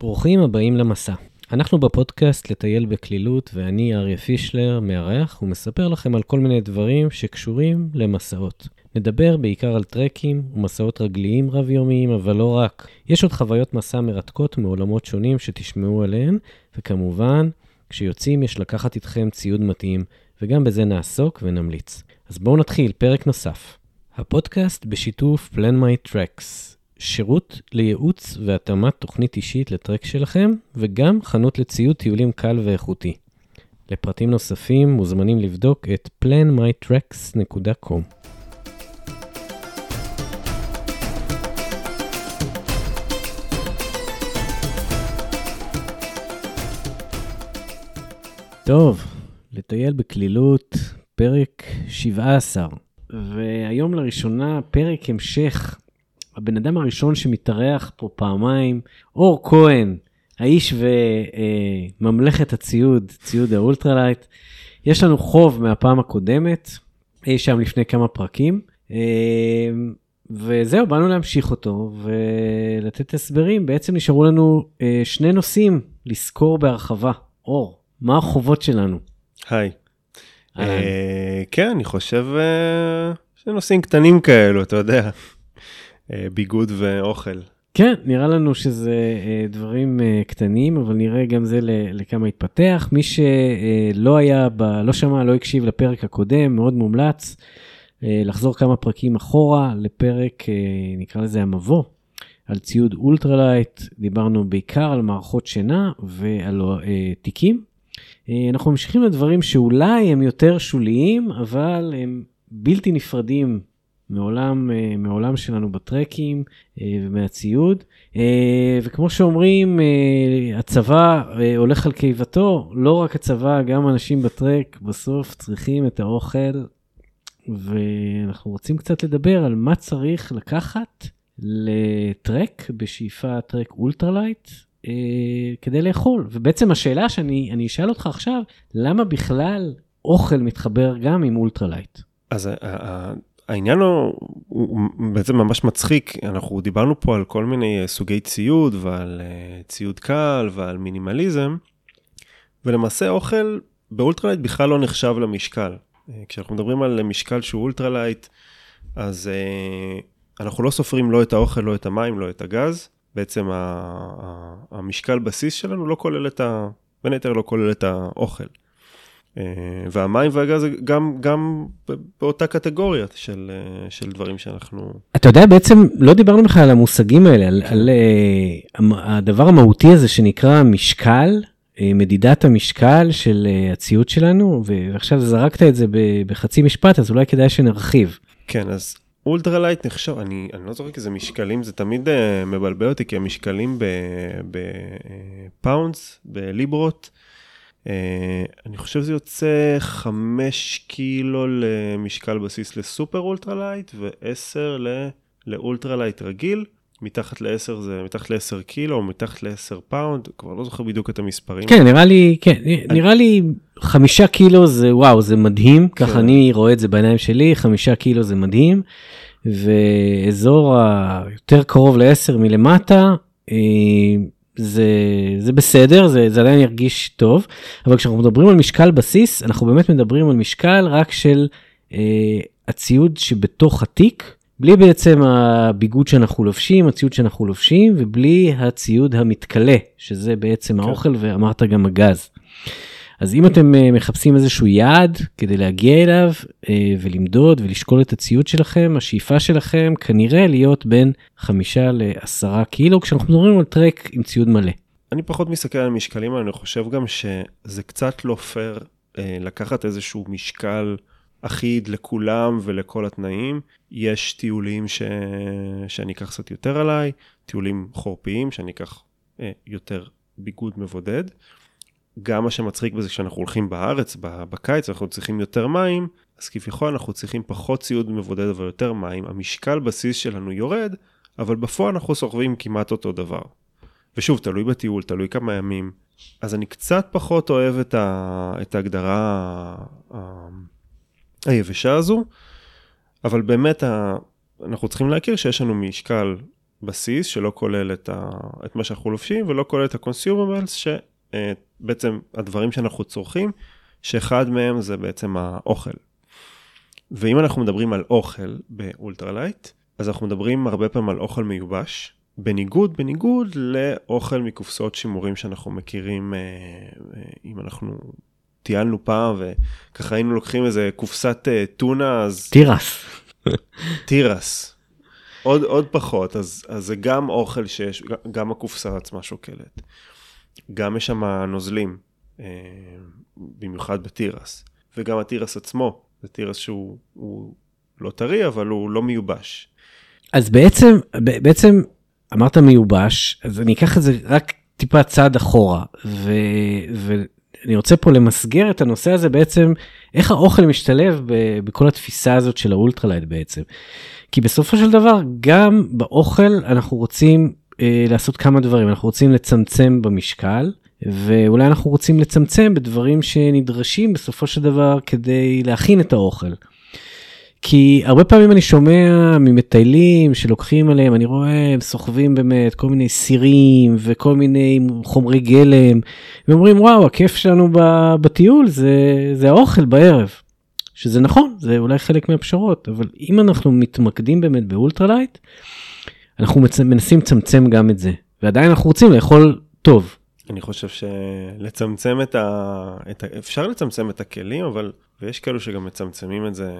ברוכים הבאים למסע. אנחנו בפודקאסט לטייל בקלילות, ואני אריה פישלר, מארח, ומספר לכם על כל מיני דברים שקשורים למסעות. נדבר בעיקר על טרקים ומסעות רגליים רב-יומיים, אבל לא רק. יש עוד חוויות מסע מרתקות מעולמות שונים שתשמעו עליהן, וכמובן, כשיוצאים יש לקחת איתכם ציוד מתאים, וגם בזה נעסוק ונמליץ. אז בואו נתחיל, פרק נוסף. הפודקאסט בשיתוף My Tracks, שירות לייעוץ והתאמת תוכנית אישית לטרק שלכם, וגם חנות לציוד טיולים קל ואיכותי. לפרטים נוספים מוזמנים לבדוק את planmytracks.com. טוב, לטייל בקלילות, פרק 17. והיום לראשונה פרק המשך. הבן אדם הראשון שמתארח פה פעמיים, אור כהן, האיש וממלכת הציוד, ציוד ה ultralight. יש לנו חוב מהפעם הקודמת, אי שם לפני כמה פרקים. וזהו, באנו להמשיך אותו ולתת הסברים. בעצם נשארו לנו שני נושאים לסקור בהרחבה. אור, מה החובות שלנו? היי. כן, אני חושב שנושאים קטנים כאלו, אתה יודע, ביגוד ואוכל. כן, נראה לנו שזה דברים קטנים, אבל נראה גם זה לכמה התפתח. מי שלא היה, ב, לא שמע, לא הקשיב לפרק הקודם, מאוד מומלץ לחזור כמה פרקים אחורה לפרק, נקרא לזה המבוא, על ציוד ultralight. דיברנו בעיקר על מערכות שינה ועל תיקים. אנחנו ממשיכים לדברים שאולי הם יותר שוליים, אבל הם בלתי נפרדים מעולם, מעולם שלנו בטרקים ומהציוד. וכמו שאומרים, הצבא הולך על קיבתו, לא רק הצבא, גם אנשים בטרק בסוף צריכים את האוכל, ואנחנו רוצים קצת לדבר על מה צריך לקחת לטרק בשאיפה טרק ultralight. כדי לאכול. ובעצם השאלה שאני אשאל אותך עכשיו, למה בכלל אוכל מתחבר גם עם ultralight? אז העניין הוא, הוא בעצם ממש מצחיק, אנחנו דיברנו פה על כל מיני סוגי ציוד ועל ציוד קל ועל מינימליזם, ולמעשה אוכל ב ultralight בכלל לא נחשב למשקל. כשאנחנו מדברים על משקל שהוא ultralight, אז אנחנו לא סופרים לא את האוכל, לא את המים, לא את הגז. בעצם המשקל בסיס שלנו לא כולל את ה... בין היתר לא כולל את האוכל. והמים והגז גם, גם באותה קטגוריה של, של דברים שאנחנו... אתה יודע, בעצם לא דיברנו בכלל על המושגים האלה, על, על הדבר המהותי הזה שנקרא משקל, מדידת המשקל של הציוד שלנו, ועכשיו זרקת את זה בחצי משפט, אז אולי כדאי שנרחיב. כן, אז ultralight נחשב, אני, אני לא זוכר איזה משקלים, זה תמיד מבלבל אותי, כי המשקלים ב pounds, בליברות, אני חושב שזה יוצא 5 קילו למשקל בסיס ל super ultralight, ו-10 ל ultralight רגיל. מתחת ל-10 זה מתחת ל-10 קילו, או מתחת ל-10 pound, כבר לא זוכר בדיוק את המספרים. כן, נראה לי, כן, אני... נראה לי חמישה קילו זה וואו, זה מדהים, כן. ככה אני רואה את זה בעיניים שלי, חמישה קילו זה מדהים, ואזור היותר קרוב ל-10 מלמטה, זה, זה בסדר, זה, זה עדיין ירגיש טוב, אבל כשאנחנו מדברים על משקל בסיס, אנחנו באמת מדברים על משקל רק של אה, הציוד שבתוך התיק, בלי בעצם הביגוד שאנחנו לובשים, הציוד שאנחנו לובשים, ובלי הציוד המתכלה, שזה בעצם כן. האוכל, ואמרת גם הגז. אז אם אתם מחפשים איזשהו יעד כדי להגיע אליו ולמדוד ולשקול את הציוד שלכם, השאיפה שלכם כנראה להיות בין חמישה לעשרה קילו, כשאנחנו מדברים על טרק עם ציוד מלא. אני פחות מסתכל על משקלים, אני חושב גם שזה קצת לא פייר לקחת איזשהו משקל. אחיד לכולם ולכל התנאים. יש טיולים ש... שאני אקח קצת יותר עליי, טיולים חורפיים שאני אקח אה, יותר ביגוד מבודד. גם מה שמצחיק בזה כשאנחנו הולכים בארץ, בקיץ, אנחנו צריכים יותר מים, אז כביכול אנחנו צריכים פחות ציוד מבודד אבל יותר מים. המשקל בסיס שלנו יורד, אבל בפועל אנחנו סוחבים כמעט אותו דבר. ושוב, תלוי בטיול, תלוי כמה ימים. אז אני קצת פחות אוהב את, ה... את ההגדרה היבשה הזו, אבל באמת ה... אנחנו צריכים להכיר שיש לנו משקל בסיס שלא כולל את, ה, את מה שאנחנו לובשים ולא כולל את ה-consumables, שבעצם הדברים שאנחנו צורכים, שאחד מהם זה בעצם האוכל. ואם אנחנו מדברים על אוכל ב ultralight, אז אנחנו מדברים הרבה פעמים על אוכל מיובש, בניגוד, בניגוד לאוכל מקופסאות שימורים שאנחנו מכירים, אה, אה, אם אנחנו טיילנו פעם וככה היינו לוקחים איזה קופסת אה, טונה, אז... תירס. תירס. עוד, עוד פחות, אז, אז זה גם אוכל שיש, גם הקופסה עצמה שוקלת. גם יש שם נוזלים, במיוחד בתירס. וגם התירס עצמו, זה תירס שהוא לא טרי, אבל הוא לא מיובש. אז בעצם, בעצם אמרת מיובש, אז אני אקח את זה רק טיפה צעד אחורה, ו, ואני רוצה פה למסגר את הנושא הזה בעצם, איך האוכל משתלב ב, בכל התפיסה הזאת של ה ultralight בעצם. כי בסופו של דבר, גם באוכל אנחנו רוצים אה, לעשות כמה דברים, אנחנו רוצים לצמצם במשקל, ואולי אנחנו רוצים לצמצם בדברים שנדרשים בסופו של דבר כדי להכין את האוכל. כי הרבה פעמים אני שומע ממטיילים שלוקחים עליהם, אני רואה, הם סוחבים באמת כל מיני סירים וכל מיני חומרי גלם, ואומרים וואו, הכיף שלנו בטיול זה, זה האוכל בערב. שזה נכון, זה אולי חלק מהפשרות, אבל אם אנחנו מתמקדים באמת ב ultralight, אנחנו מצ... מנסים לצמצם גם את זה, ועדיין אנחנו רוצים לאכול טוב. אני חושב שלצמצם את ה... את ה... אפשר לצמצם את הכלים, אבל, ויש כאלו שגם מצמצמים את זה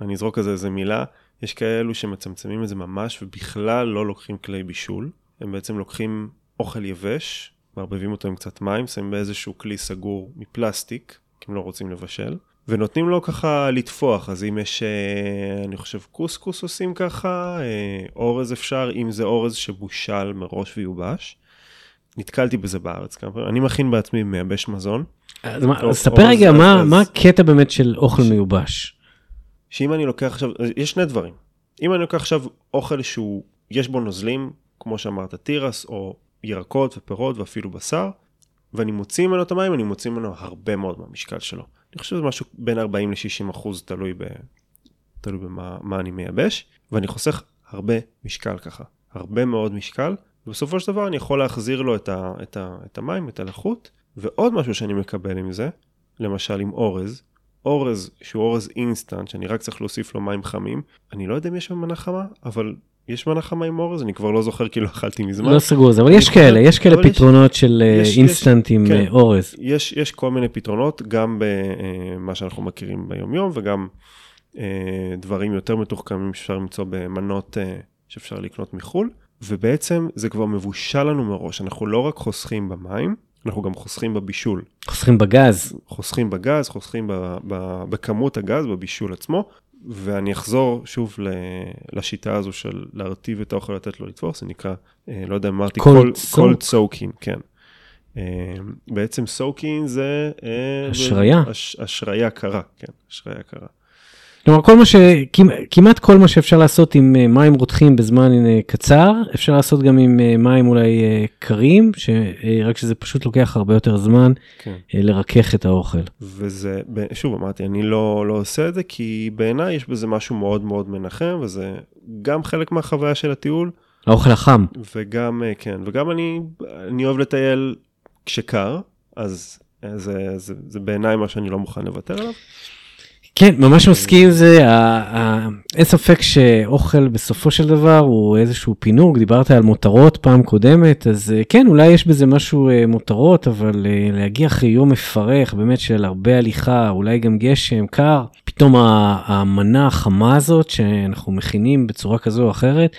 אני אזרוק על זה איזה מילה, יש כאלו שמצמצמים את זה ממש ובכלל לא לוקחים כלי בישול. הם בעצם לוקחים אוכל יבש, מערבבים אותו עם קצת מים, שמים באיזשהו כלי סגור מפלסטיק, כי הם לא רוצים לבשל, ונותנים לו ככה לטפוח, אז אם יש, אה, אני חושב, קוסקוס עושים ככה, אה, אורז אפשר, אם זה אורז שבושל מראש ויובש. נתקלתי בזה בארץ כמה פעמים, אני מכין בעצמי מייבש מזון. אז, אז ספר רגע, מה, אז... מה הקטע באמת של אוכל ש... מיובש? שאם אני לוקח עכשיו, יש שני דברים. אם אני לוקח עכשיו אוכל שהוא, יש בו נוזלים, כמו שאמרת, תירס, או ירקות ופירות ואפילו בשר, ואני מוציא ממנו את המים, אני מוציא ממנו הרבה מאוד מהמשקל שלו. אני חושב שזה משהו בין 40 ל-60 אחוז, תלוי, ב, תלוי במה אני מייבש, ואני חוסך הרבה משקל ככה, הרבה מאוד משקל, ובסופו של דבר אני יכול להחזיר לו את, ה, את, ה, את המים, את הלחות, ועוד משהו שאני מקבל עם זה, למשל עם אורז, אורז שהוא אורז אינסטנט, שאני רק צריך להוסיף לו מים חמים, אני לא יודע אם יש שם מנה חמה, אבל יש מנה חמה עם אורז, אני כבר לא זוכר כי לא אכלתי מזמן. לא סגור זה, אבל יש כאלה, יש כאלה פתרונות של אה, אינסטנט עם כן, אה, אורז. יש, כל מיני פתרונות, גם במה אה, שאנחנו מכירים ביום יום, וגם דברים יותר מתוחכמים שאפשר למצוא במנות שאפשר לקנות מחו"ל, ובעצם זה כבר מבושל לנו מראש, אנחנו לא רק חוסכים במים, אנחנו גם חוסכים בבישול. חוסכים בגז. חוסכים בגז, חוסכים ב, ב, בכמות הגז, בבישול עצמו, ואני אחזור שוב לשיטה הזו של להרטיב את האוכל, לתת לו לתפוס, זה נקרא, אה, לא יודע, אמרתי, cold soaking, כן. אה, בעצם סוקין זה... אשריה. אשריה קרה, כן, אשריה קרה. כלומר, כל מה ש... כמעט כל מה שאפשר לעשות עם אה, מים רותחים בזמן אה, קצר, אפשר לעשות גם עם אה, מים אולי קרים, ש... רק שזה פשוט לוקח הרבה יותר זמן כן. לרכך את האוכל. וזה, שוב אמרתי, אני לא, לא עושה את זה, כי בעיניי יש בזה משהו מאוד מאוד מנחם, וזה גם חלק מהחוויה של הטיול. האוכל החם. וגם, כן, וגם אני, אני אוהב לטייל כשקר, אז זה, זה, זה בעיניי מה שאני לא מוכן לוותר עליו. כן, ממש מסכים עם זה, אין ספק שאוכל בסופו של דבר הוא איזשהו פינוק, דיברת על מותרות פעם קודמת, אז אה, כן, אולי יש בזה משהו אה, מותרות, אבל אה, להגיע אחרי יום מפרך, באמת של הרבה הליכה, אולי גם גשם, קר, פתאום המנה החמה הזאת שאנחנו מכינים בצורה כזו או אחרת,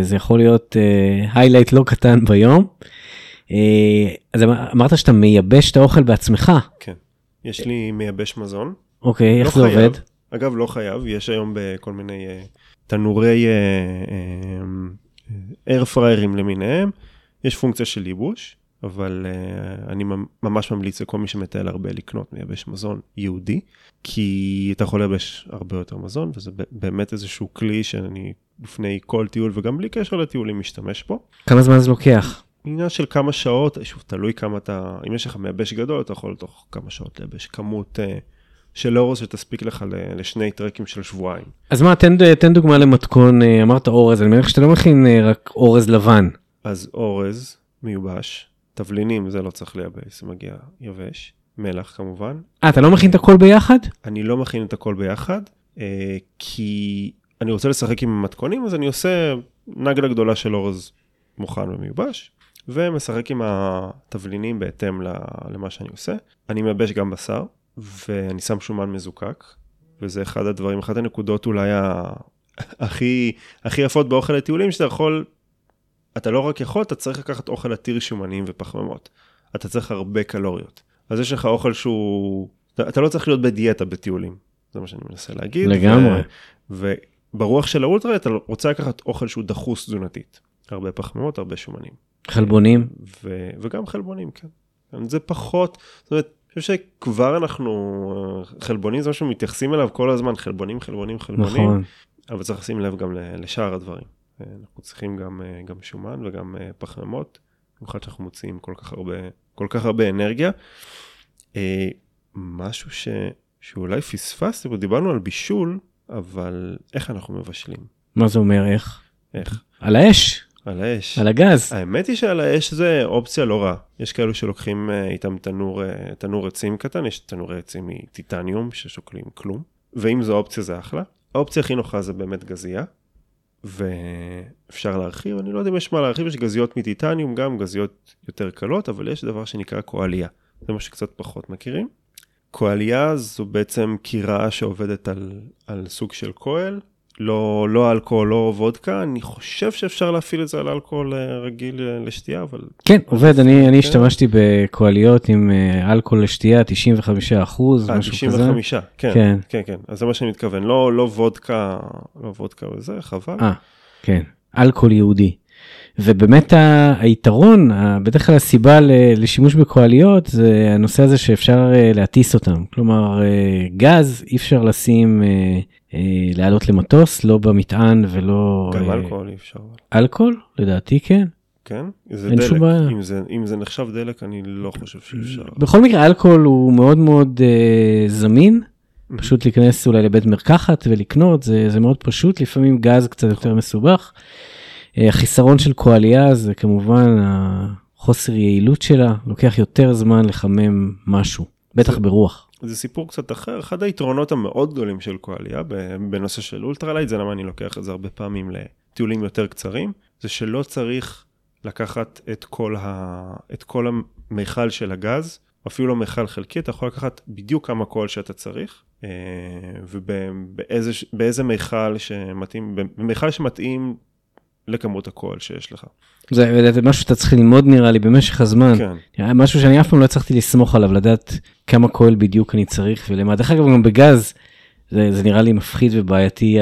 זה יכול להיות highlight לא קטן ביום. אז אמרת שאתה מייבש את האוכל בעצמך. כן, יש לי מייבש מזון. אוקיי, איך לא זה חייב. עובד? אגב, לא חייב, יש היום בכל מיני uh, תנורי air fryer ים uh, uh, למיניהם, יש פונקציה של ייבוש, אבל uh, אני ממש ממליץ לכל מי שמטייל הרבה לקנות מייבש מזון ייעודי, כי אתה יכול לייבש הרבה יותר מזון, וזה באמת איזשהו כלי שאני לפני כל טיול וגם בלי קשר לטיולים משתמש בו. כמה זמן זה לוקח? עניין של כמה שעות, שוב, תלוי כמה אתה, אם יש לך מייבש גדול, אתה יכול תוך כמה שעות לייבש כמות... Uh, של אורז שתספיק לך לשני טרקים של שבועיים. אז מה, תן, תן דוגמה למתכון, אה, אמרת אורז, אני מניח שאתה לא מכין אה, רק אורז לבן. אז אורז מיובש, תבלינים זה לא צריך לייבש, זה מגיע יבש, מלח כמובן. אה, אתה לא מכין את הכל ביחד? אני לא מכין את הכל ביחד, אה, כי אני רוצה לשחק עם המתכונים, אז אני עושה נגלה גדולה של אורז מוכן ומיובש, ומשחק עם התבלינים בהתאם למה שאני עושה. אני מייבש גם בשר, ואני שם שומן מזוקק, וזה אחד הדברים, אחת הנקודות אולי ה... הכי, הכי יפות באוכל לטיולים, שאתה יכול, אתה לא רק יכול, אתה צריך לקחת אוכל עתיר שומנים ופחמימות. אתה צריך הרבה קלוריות. אז יש לך אוכל שהוא, אתה, אתה לא צריך להיות בדיאטה בטיולים, זה מה שאני מנסה להגיד. לגמרי. ו, וברוח של האולטרה אתה רוצה לקחת אוכל שהוא דחוס תזונתית. הרבה פחמימות, הרבה שומנים. חלבונים. ו, וגם חלבונים, כן. זה פחות, זאת אומרת, חושב שכבר אנחנו, חלבונים זה משהו שמתייחסים אליו כל הזמן, חלבונים, חלבונים, חלבונים. נכון. אבל צריך לשים לב גם לשאר הדברים. אה, אנחנו צריכים גם, אה, גם שומן וגם אה, פחמימות, במיוחד שאנחנו מוציאים כל כך הרבה, כל כך הרבה אנרגיה. משהו ש, שאולי פספסתי, דיברנו על בישול, אבל איך אנחנו מבשלים? מה זה אומר, איך? איך? על האש, על האש. על הגז. האמת היא שעל האש זה אופציה לא רעה. יש כאלו שלוקחים אה, איתם תנור, אה, תנור עצים קטן, יש תנורי עצים מטיטניום ששוקלים כלום, ואם זו אופציה זה אחלה. האופציה הכי נוחה זה באמת גזייה, ואפשר להרחיב, אני לא יודע אם יש מה להרחיב, יש גזיות מטיטניום, גם גזיות יותר קלות, אבל יש דבר שנקרא קואליה, זה מה שקצת פחות מכירים. קואליה זו בעצם קירה שעובדת על, על סוג של כהל, לא, לא אלכוהול, לא וודקה, אני חושב שאפשר להפעיל את זה על אלכוהול אה, רגיל אה, לשתייה, אבל כן, עובד, אני, אני כן. השתמשתי בקואליות עם אה, אלכוהול לשתייה, 95 אחוז, משהו כזה. 95, כן, כן. כן, כן, כן, אז זה מה שאני מתכוון, לא, לא וודקה, לא וודקה וזה, חבל. אה, כן, אלכוהול יהודי. ובאמת היתרון, בדרך כלל הסיבה לשימוש בקואליות זה הנושא הזה שאפשר אה, להטיס אותם. כלומר, אה, גז אי אפשר לשים, אה, לעלות למטוס, לא במטען ולא... גם אלכוהול אי אפשר. אלכוהול? לדעתי כן. כן? זה אין דלק, שום בעיה. אם זה, אם זה נחשב דלק, אני לא חושב שאפשר. בכל מקרה, אלכוהול הוא מאוד מאוד אה, זמין. פשוט להיכנס אולי לבית מרקחת ולקנות, זה, זה מאוד פשוט, לפעמים גז קצת יותר מסובך. אה, החיסרון של כוהלייה זה כמובן החוסר יעילות שלה, לוקח יותר זמן לחמם משהו, בטח זה- ברוח. זה סיפור קצת אחר, אחד היתרונות המאוד גדולים של כוהלייה בנושא של ultralight, זה למה אני לוקח את זה הרבה פעמים לטיולים יותר קצרים, זה שלא צריך לקחת את כל, ה... את כל המיכל של הגז, אפילו לא מיכל חלקי, אתה יכול לקחת בדיוק כמה קול שאתה צריך, אה, ובאיזה באיזה מיכל שמתאים, במיכל שמתאים לכמות הקול שיש לך. זה, זה משהו שאתה צריך ללמוד נראה לי במשך הזמן. כן, משהו שאני אף פעם לא הצלחתי לסמוך עליו, לדעת כמה כהל בדיוק אני צריך ולמה. דרך אגב, גם בגז, זה, זה נראה לי מפחיד ובעייתי,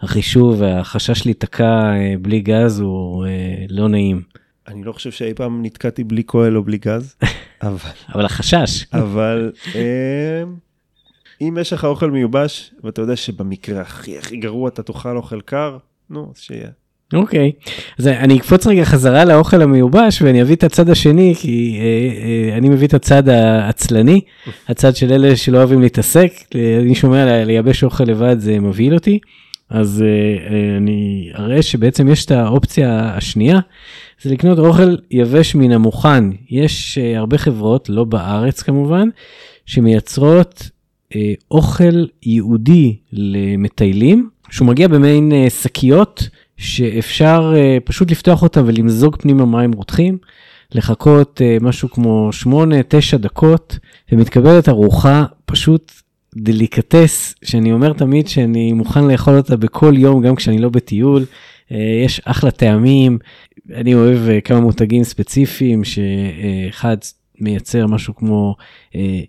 החישוב והחשש להיתקע אה, בלי גז הוא אה, לא נעים. אני לא חושב שאי פעם נתקעתי בלי קול או בלי גז, אבל... אבל החשש, אבל אה, אם יש לך אוכל מיובש, ואתה יודע שבמקרה הכי הכי גרוע אתה תאכל אוכל קר, נו, אז שיהיה. אוקיי. אז אני אקפוץ רגע חזרה לאוכל המיובש ואני אביא את הצד השני, כי אה, אה, אני מביא את הצד העצלני, הצד של אלה שלא אוהבים להתעסק. אני שומע לייבש אוכל לבד זה מבהיל אותי. אז אה, אה, אני אראה שבעצם יש את האופציה השנייה, זה לקנות אוכל יבש מן המוכן. יש אה, הרבה חברות, לא בארץ כמובן, שמייצרות אה, אוכל ייעודי למטיילים, שהוא מגיע במעין שקיות שאפשר אה, פשוט לפתוח אותם ולמזוג פנימה מים רותחים, לחכות אה, משהו כמו 8-9 דקות, ומתקבלת ארוחה פשוט דליקטס, שאני אומר תמיד שאני מוכן לאכול אותה בכל יום, גם כשאני לא בטיול. אה, יש אחלה טעמים, אני אוהב אה, כמה מותגים ספציפיים, שאחד מייצר משהו כמו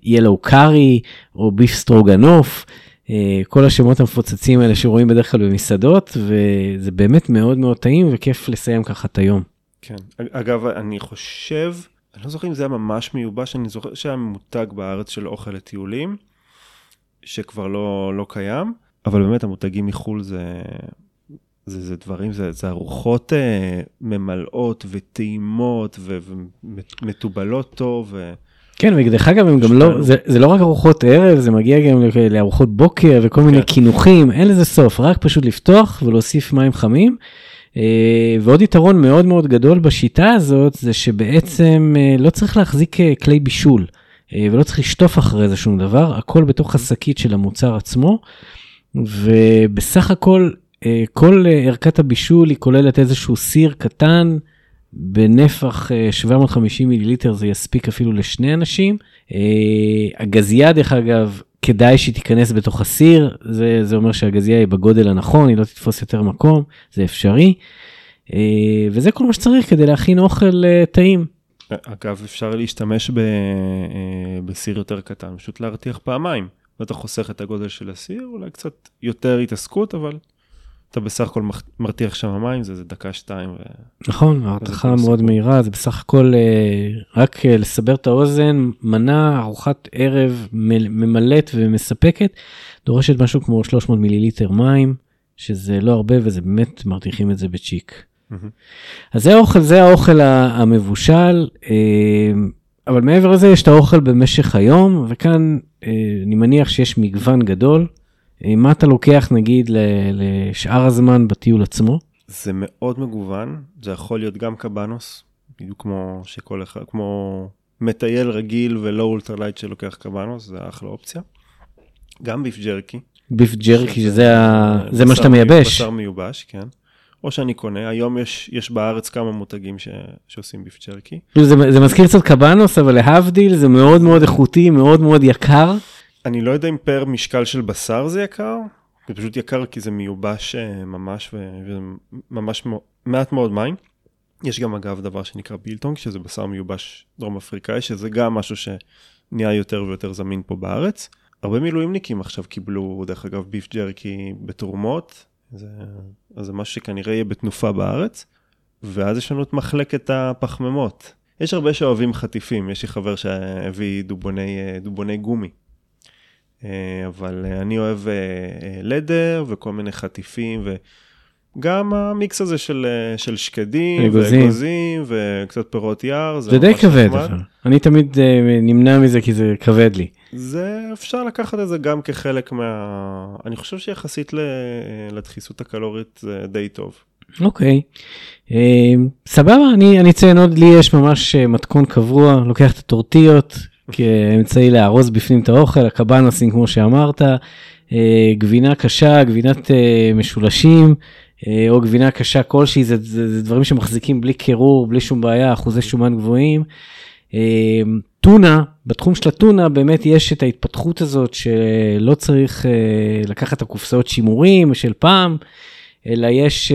ילו קארי או ביף סטרוגנוף. אה, כל השמות המפוצצים האלה שרואים בדרך כלל במסעדות, וזה באמת מאוד מאוד טעים וכיף לסיים ככה את היום. כן. אגב, אני חושב, אני לא זוכר אם זה היה ממש מיובש, אני זוכר שהיה מותג בארץ של אוכל לטיולים, שכבר לא, לא קיים, אבל באמת המותגים מחו"ל זה, זה, זה דברים, זה, זה ארוחות אה, ממלאות וטעימות ומתובלות טוב. ו... כן, ודרך אגב, הם גם לא, זה, זה לא רק ארוחות ערב, זה מגיע גם לארוחות בוקר וכל מיני כן. קינוחים, אין לזה סוף, רק פשוט לפתוח ולהוסיף מים חמים. אה, ועוד יתרון מאוד מאוד גדול בשיטה הזאת, זה שבעצם אה, לא צריך להחזיק אה, כלי בישול, ולא צריך לשטוף אחרי זה שום דבר, הכל בתוך השקית של המוצר עצמו, ובסך הכל, כל ערכת הבישול היא כוללת איזשהו סיר קטן, בנפח אה, 750 מיליליטר זה יספיק אפילו לשני אנשים. אה, הגזייה דרך אגב כדאי שהיא תיכנס בתוך הסיר זה, זה אומר שהגזייה היא בגודל הנכון היא לא תתפוס יותר מקום זה אפשרי. אה, וזה כל מה שצריך כדי להכין אוכל אה, טעים. אגב, אפשר להשתמש ב, אה, בסיר יותר קטן, פשוט להרתיח פעמיים. ואתה חוסך את הגודל של הסיר, אולי קצת יותר התעסקות, אבל אתה בסך הכל מרתיח שם מים, זה איזה דקה, שתיים. ו... נכון, הרתחה כל מאוד. מהירה, זה בסך הכל אה, רק אה, לסבר את האוזן, מנה ארוחת ערב ממלאת ומספקת, דורשת משהו כמו 300 מיליליטר מים, שזה לא הרבה וזה באמת מרתיחים את זה בצ'יק. מהמם. אז זה האוכל, זה האוכל המבושל, אה, אבל מעבר לזה יש את האוכל במשך היום, וכאן אני מניח שיש מגוון גדול. אה, מה אתה לוקח נגיד לשאר הזמן בטיול עצמו? זה מאוד מגוון, זה יכול להיות גם קבנוס, בדיוק כמו שכל אחד, כמו מטייל רגיל ולא ultralight שלוקח קבנוס, זה אחלה אופציה. גם ביף ג'רקי. ביף ג'רקי, שזה, ה... אה, זה מה שאתה מייבש. בשר מיובש, כן. או שאני קונה, היום יש, יש בארץ כמה מותגים ש, שעושים ביף ג'רקי. זה, זה מזכיר קצת קבנוס, אבל להבדיל זה מאוד מאוד איכותי, מאוד מאוד יקר. אני לא יודע אם פר משקל של בשר זה יקר, זה פשוט יקר כי זה מיובש אה, ממש, ו- וזה ממש מו- מעט מאוד מים. יש גם אגב דבר שנקרא בילטונג, שזה בשר מיובש דרום אפריקאי, שזה גם משהו שנהיה יותר ויותר זמין פה בארץ. הרבה מילואימניקים עכשיו קיבלו, דרך אגב, ביף ג'רקי בתרומות, זה, אז זה משהו שכנראה יהיה בתנופה בארץ. ואז יש לנו את מחלקת הפחמימות. יש הרבה שאוהבים חטיפים, יש לי חבר שהביא דובוני, אה, דובוני גומי. אה, אבל אה, אני אוהב אה, לדר וכל מיני חטיפים וגם המיקס הזה של, של שקדים אגוזים. ואגוזים וקצת פירות יער. זה די ממש כבד. אני תמיד נמנע מזה כי זה כבד לי. זה אפשר לקחת את זה גם כחלק מה... אני חושב שיחסית ל... לדחיסות הקלורית זה די טוב. אוקיי. אה, סבבה, אני אני אציין עוד, לי יש ממש מתכון קבוע, לוקח את הטורטיות כאמצעי לארוז בפנים את האוכל, הקבנוסים כמו שאמרת, אה, גבינה קשה, גבינת אה, משולשים, אה, או גבינה קשה כלשהי, זה, זה, זה דברים שמחזיקים בלי קירור, בלי שום בעיה, אחוזי שומן גבוהים. טונה, בתחום של הטונה באמת יש את ההתפתחות הזאת שלא צריך לקחת את הקופסאות שימורים של פעם, אלא יש,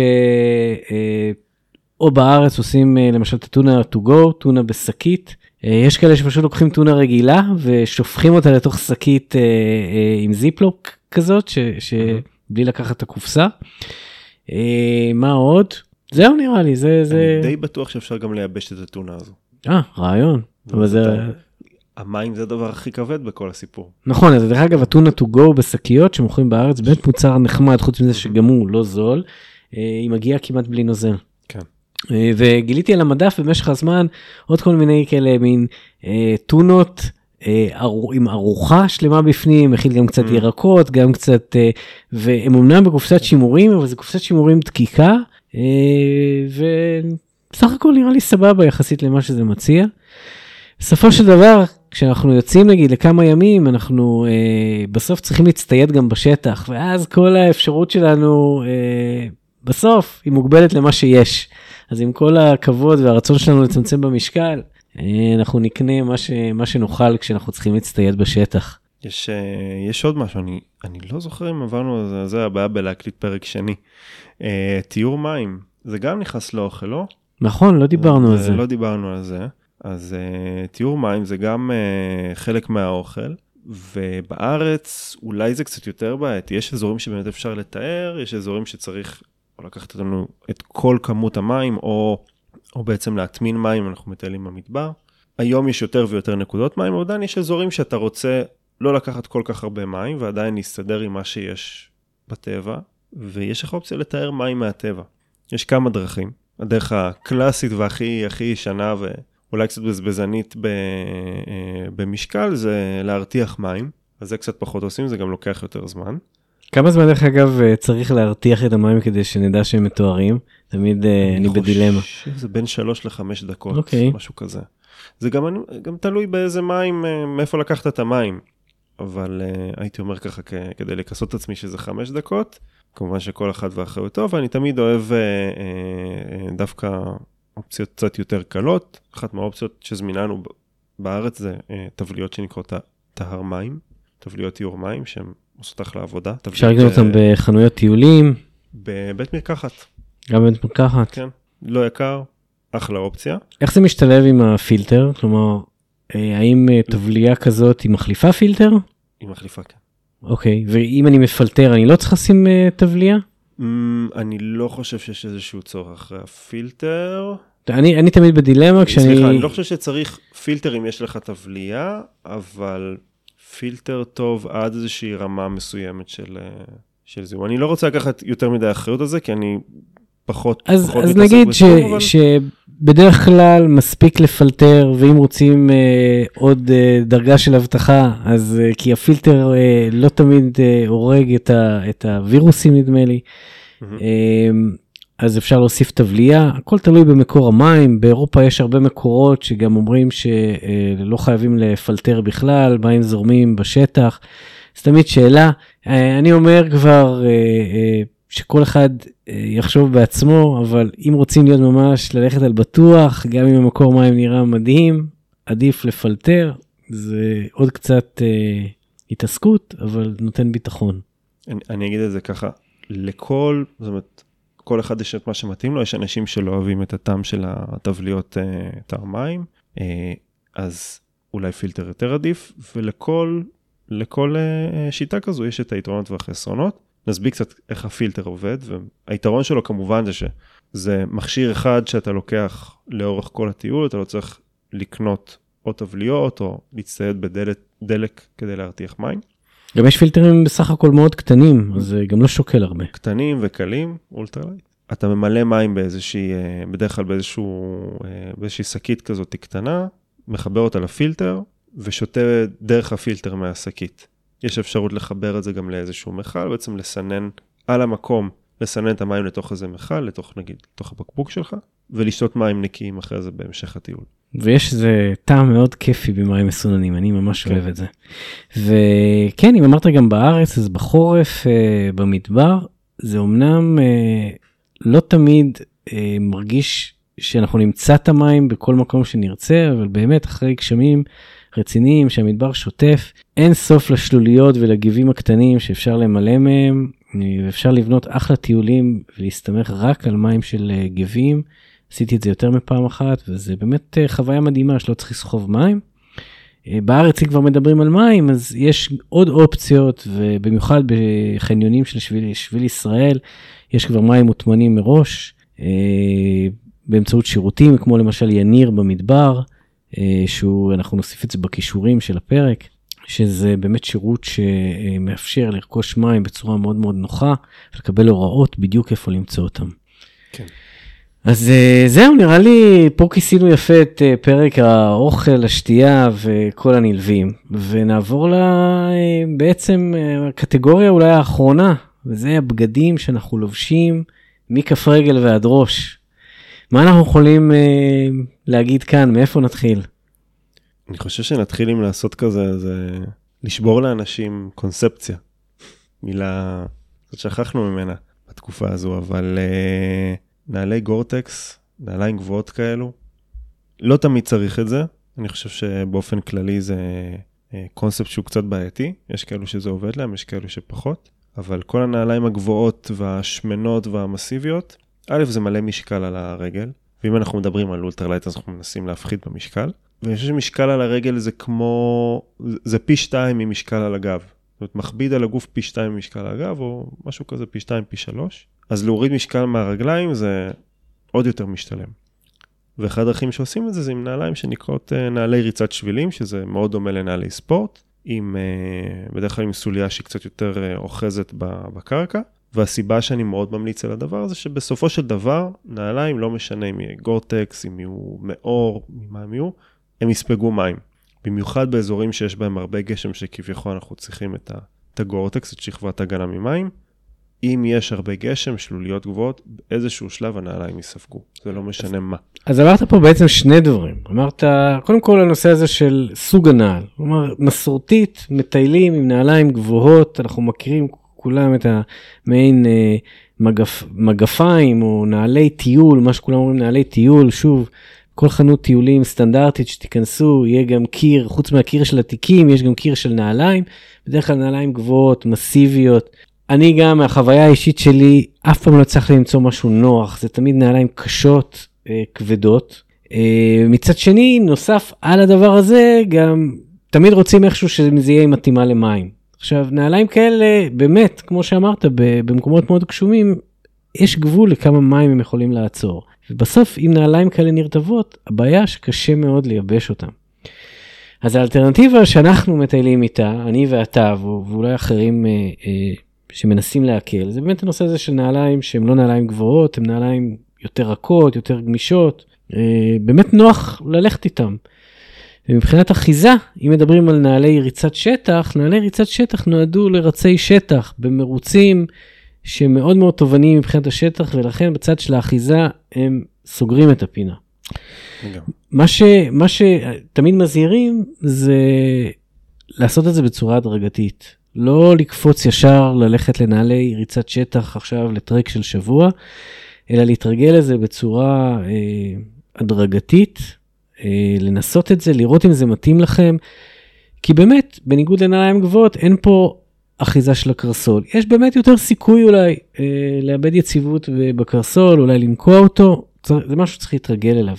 או בארץ עושים למשל את הטונה to go, טונה בשקית. אה, יש כאלה שפשוט לוקחים טונה רגילה ושופכים אותה לתוך שקית אה, אה, עם זיפלוק כזאת, ש, שבלי לקחת את הקופסה. מה עוד? זהו נראה לי, זה, זה... די בטוח שאפשר גם לייבש את הטונה הזו. אה, רעיון. אבל זה... המים זה הדבר הכי כבד בכל הסיפור. נכון, אז דרך אגב, הטונה to go בשקיות שמוכרים בארץ, באמת מוצר נחמד, חוץ מזה שגם הוא לא זול, היא מגיעה כמעט בלי נוזל. אה, וגיליתי על המדף במשך הזמן עוד כל מיני כאלה מין אה, טונות אה, עם ארוחה שלמה בפנים, מכיל גם קצת Mm. ירקות, גם קצת, אה, והם אמנם בקופסת שימורים, אבל זה קופסת שימורים דקיקה, אה, ובסך הכל נראה לי סבבה יחסית למה שזה מציע. בסופו של דבר, כשאנחנו יוצאים נגיד לכמה ימים, אנחנו אה, בסוף צריכים להצטייד גם בשטח, ואז כל האפשרות שלנו אה, בסוף היא מוגבלת למה שיש. אז עם כל הכבוד והרצון שלנו לצמצם במשקל, אה, אנחנו נקנה מה, ש, מה שנוכל כשאנחנו צריכים להצטייד בשטח. יש, אה, יש עוד משהו, אני, אני לא זוכר אם עברנו על זה, זה הבעיה בלהקליט פרק שני. אה, טיהור מים, זה גם נכנס לאוכל, לא? נכון, לא דיברנו על זה. לא דיברנו על זה. אז uh, טיהור מים זה גם uh, חלק מהאוכל, ובארץ אולי זה קצת יותר בעייתי. יש אזורים שבאמת אפשר לתאר, יש אזורים שצריך או לקחת לנו את כל כמות המים, או, או בעצם להטמין מים אנחנו מטיילים במדבר. היום יש יותר ויותר נקודות מים, אבל עדיין יש אזורים שאתה רוצה לא לקחת כל כך הרבה מים, ועדיין להסתדר עם מה שיש בטבע, ויש לך אופציה לתאר מים מהטבע. יש כמה דרכים. הדרך הקלאסית והכי הכי ישנה אולי קצת בזבזנית ב, אה, במשקל, זה להרתיח מים, אז זה קצת פחות עושים, זה גם לוקח יותר זמן. כמה זמן דרך אגב אה, צריך להרתיח את המים כדי שנדע שהם מתוארים? תמיד אה, אני בדילמה. שזה בין 3 ל-5 דקות, אוקיי. משהו כזה. זה גם, גם תלוי באיזה מים, אה, מאיפה לקחת את המים. אבל uh, הייתי אומר ככה כ- כדי לכסות את עצמי שזה חמש דקות, כמובן שכל אחד ואחריותו, ואני תמיד אוהב uh, uh, דווקא אופציות קצת יותר קלות. אחת מהאופציות שזמינה לנו בארץ זה uh, תבליות שנקראות טהר מים, תבליות טיהור מים שהן עושות אחלה עבודה. אפשר לקנות אותם אה, בחנויות טיולים, בבית מרקחת, גם בבית מרקחת. כן, לא יקר, אחלה אופציה. איך זה משתלב עם הפילטר? כלומר, אה, האם אה, טבלייה כזאת היא מחליפה פילטר? היא מחליפה, כן. אוקיי, ואם אני מפלטר אני לא צריך לשים טבלייה? Mm, אני לא חושב שיש איזשהו צורך אחרי הפילטר. אני, אני תמיד בדילמה כשאני... סליחה, אני לא חושב שצריך פילטר אם יש לך טבלייה, אבל פילטר טוב עד איזושהי רמה מסוימת של, אה, של זיהום. אני לא רוצה לקחת יותר מדי אחריות על זה, כי אני פחות, אז, פחות אז מתעסק נגיד ש, אבל... שבדרך כלל מספיק לפלטר, ואם רוצים אה, עוד אה, דרגה של אבטחה, אז אה, כי הפילטר אה, לא תמיד אה, הורג את, ה, את הווירוסים נדמה לי, מהמם. אה, אז אפשר להוסיף תבלייה, הכל תלוי במקור המים, באירופה יש הרבה מקורות שגם אומרים שלא חייבים לפלטר בכלל, מים זורמים בשטח, אז תמיד שאלה, אה, אני אומר כבר אה, אה, שכל אחד אה, יחשוב בעצמו, אבל אם רוצים להיות ממש ללכת על בטוח, גם אם המקור מים נראה מדהים, עדיף לפלטר, זה עוד קצת אה, התעסקות, אבל נותן ביטחון. אני, אני אגיד את זה ככה, לכל, זאת אומרת, כל אחד יש את מה שמתאים לו, יש אנשים שלא אוהבים את הטעם של התבליות אה, טעם מים, אה, אז אולי פילטר יותר עדיף, ולכל לכל אה, שיטה כזו יש את היתרונות והחסרונות. נסביר קצת איך הפילטר עובד, והיתרון שלו כמובן זה שזה מכשיר אחד שאתה לוקח לאורך כל הטיול, אתה לא צריך לקנות או טבליות או להצטייד בדלק כדי להרתיח מים. גם יש פילטרים בסך הכל מאוד קטנים, אז זה גם לא שוקל הרבה. קטנים וקלים, ultralight. אתה ממלא מים באיזושהי, אה, בדרך כלל באיזשהו, אה, באיזושהי שקית כזאת קטנה, מחבר אותה לפילטר ושותה דרך הפילטר מהשקית. יש אפשרות לחבר את זה גם לאיזשהו מכל, בעצם לסנן על המקום, לסנן את המים לתוך איזה מכל, לתוך נגיד, לתוך הבקבוק שלך, ולשתות מים נקיים אחרי זה בהמשך הטיול. ויש איזה טעם מאוד כיפי במים מסוננים, אני ממש כן. אוהב את זה. וכן, אם אמרת גם בארץ, אז בחורף אה, במדבר, זה אומנם אה, לא תמיד אה, מרגיש שאנחנו נמצא את המים בכל מקום שנרצה, אבל באמת אחרי גשמים רציניים שהמדבר שוטף, אין סוף לשלוליות ולגיבים הקטנים שאפשר למלא מהם, אה, ואפשר לבנות אחלה טיולים ולהסתמך רק על מים של אה, גבים. עשיתי את זה יותר מפעם אחת וזה באמת אה, חוויה מדהימה שלא צריך לסחוב מים. אה, בארץ אם כבר מדברים על מים אז יש עוד אופציות ובמיוחד בחניונים של שביל, שביל ישראל יש כבר מים מוטמנים מראש אה, באמצעות שירותים כמו למשל יניר במדבר שהוא אנחנו נוסיף את זה בכישורים של הפרק שזה באמת שירות שמאפשר לרכוש מים בצורה מאוד מאוד נוחה ולקבל הוראות בדיוק איפה למצוא אותם. כן. אז אה, זהו, נראה לי פה כיסינו יפה את אה, פרק האוכל, השתייה וכל הנלווים, ונעבור ל... אה, בעצם הקטגוריה אולי האחרונה, וזה הבגדים שאנחנו לובשים מכף רגל ועד ראש. מה אנחנו יכולים להגיד כאן, מאיפה נתחיל? אני חושב שנתחיל עם לעשות כזה, זה לשבור לאנשים קונספציה. מילה, קצת שכחנו ממנה בתקופה הזו, אבל נעלי גורטקס, נעליים גבוהות כאלו, לא תמיד צריך את זה. אני חושב שבאופן כללי זה אה, קונספט שהוא קצת בעייתי, יש כאלו שזה עובד להם, יש כאלו שפחות, אבל כל הנעליים הגבוהות והשמנות והמסיביות, א', זה מלא משקל על הרגל, ואם אנחנו מדברים על ultralight אז אנחנו מנסים להפחית במשקל. ואני חושב שמשקל על הרגל זה כמו, זה פי שתיים ממשקל על הגב. זאת אומרת, מכביד על הגוף פי שתיים ממשקל הגב, או משהו כזה פי שתיים, פי שלוש. אז להוריד משקל מהרגליים זה עוד יותר משתלם. ואחד הדרכים שעושים את זה זה עם נעליים שנקראות אה, נעלי ריצת שבילים, שזה מאוד דומה לנעלי ספורט, עם, אה, בדרך כלל עם סוליה שהיא קצת יותר אה, אוחזת בקרקע, והסיבה שאני מאוד ממליץ על הדבר הזה, שבסופו של דבר, נעליים, לא משנה אם יהיה גורטקס, אם יהיו מאור, ממה הם יהיו, הם יספגו מים. במיוחד באזורים שיש בהם הרבה גשם, שכביכול אנחנו צריכים את, הגורטקס, את שכבת הגנה ממים. אם יש הרבה גשם, שלוליות גבוהות, באיזשהו שלב הנעליים יספגו, זה לא משנה מה. אז אמרת פה בעצם שני דברים. אמרת, קודם כל הנושא הזה של סוג הנעל. כלומר, מסורתית, מטיילים עם נעליים גבוהות, אנחנו מכירים כולם את המעין אה, מגפ, מגפיים או נעלי טיול, מה שכולם אומרים נעלי טיול, שוב, כל חנות טיולים סטנדרטית שתיכנסו, יהיה גם קיר, חוץ מהקיר של התיקים, יש גם קיר של נעליים, בדרך כלל נעליים גבוהות, מסיביות. אני גם, מהחוויה האישית שלי, אף פעם לא הצלחתי למצוא משהו נוח, זה תמיד נעליים קשות, אה, כבדות. אה, מצד שני, נוסף על הדבר הזה, גם תמיד רוצים איכשהו שזה יהיה מתאימה למים. עכשיו, נעליים כאלה, באמת, כמו שאמרת, במקומות מאוד גשומים, יש גבול לכמה מים הם יכולים לעצור. ובסוף, אם נעליים כאלה נרטבות, הבעיה שקשה מאוד לייבש אותם. אז האלטרנטיבה שאנחנו מטיילים איתה, אני ואתה, ואולי אחרים אה, אה, שמנסים להקל, זה באמת הנושא הזה של נעליים שהן לא נעליים גבוהות, הן נעליים יותר רכות, יותר גמישות, אה, באמת נוח ללכת איתן. ומבחינת אחיזה, אם מדברים על נעלי ריצת שטח, נעלי ריצת שטח נועדו לרצי שטח במרוצים שמאוד מאוד תובעניים מבחינת השטח, ולכן בצד של האחיזה הם סוגרים את הפינה. מה, ש, מה שתמיד מזהירים זה לעשות את זה בצורה הדרגתית. לא לקפוץ ישר, ללכת לנעלי ריצת שטח עכשיו לטרק של שבוע, אלא להתרגל לזה בצורה אה, הדרגתית, אה, לנסות את זה, לראות אם זה מתאים לכם. כי באמת, בניגוד לנעליים גבוהות, אין פה אחיזה של הקרסול. יש באמת יותר סיכוי אולי אה, לאבד יציבות בקרסול, אולי לנקוע אותו, זה משהו שצריך להתרגל אליו.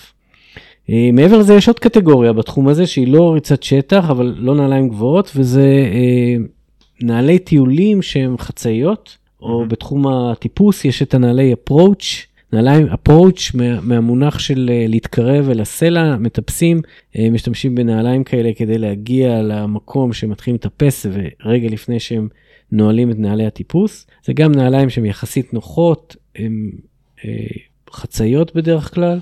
אה, מעבר לזה יש עוד קטגוריה בתחום הזה שהיא לא ריצת שטח, אבל לא נעליים גבוהות, וזה אה, נעלי טיולים שהם חצאיות, או mm-hmm. בתחום הטיפוס יש את הנעלי approach. נעליים approach מה, מהמונח של uh, להתקרב אל הסלע, מטפסים, uh, משתמשים בנעליים כאלה כדי להגיע למקום שמתחילים לטפס ורגע לפני שהם נועלים את נעלי הטיפוס. זה גם נעליים שהן יחסית נוחות, הן uh, חצאיות בדרך כלל,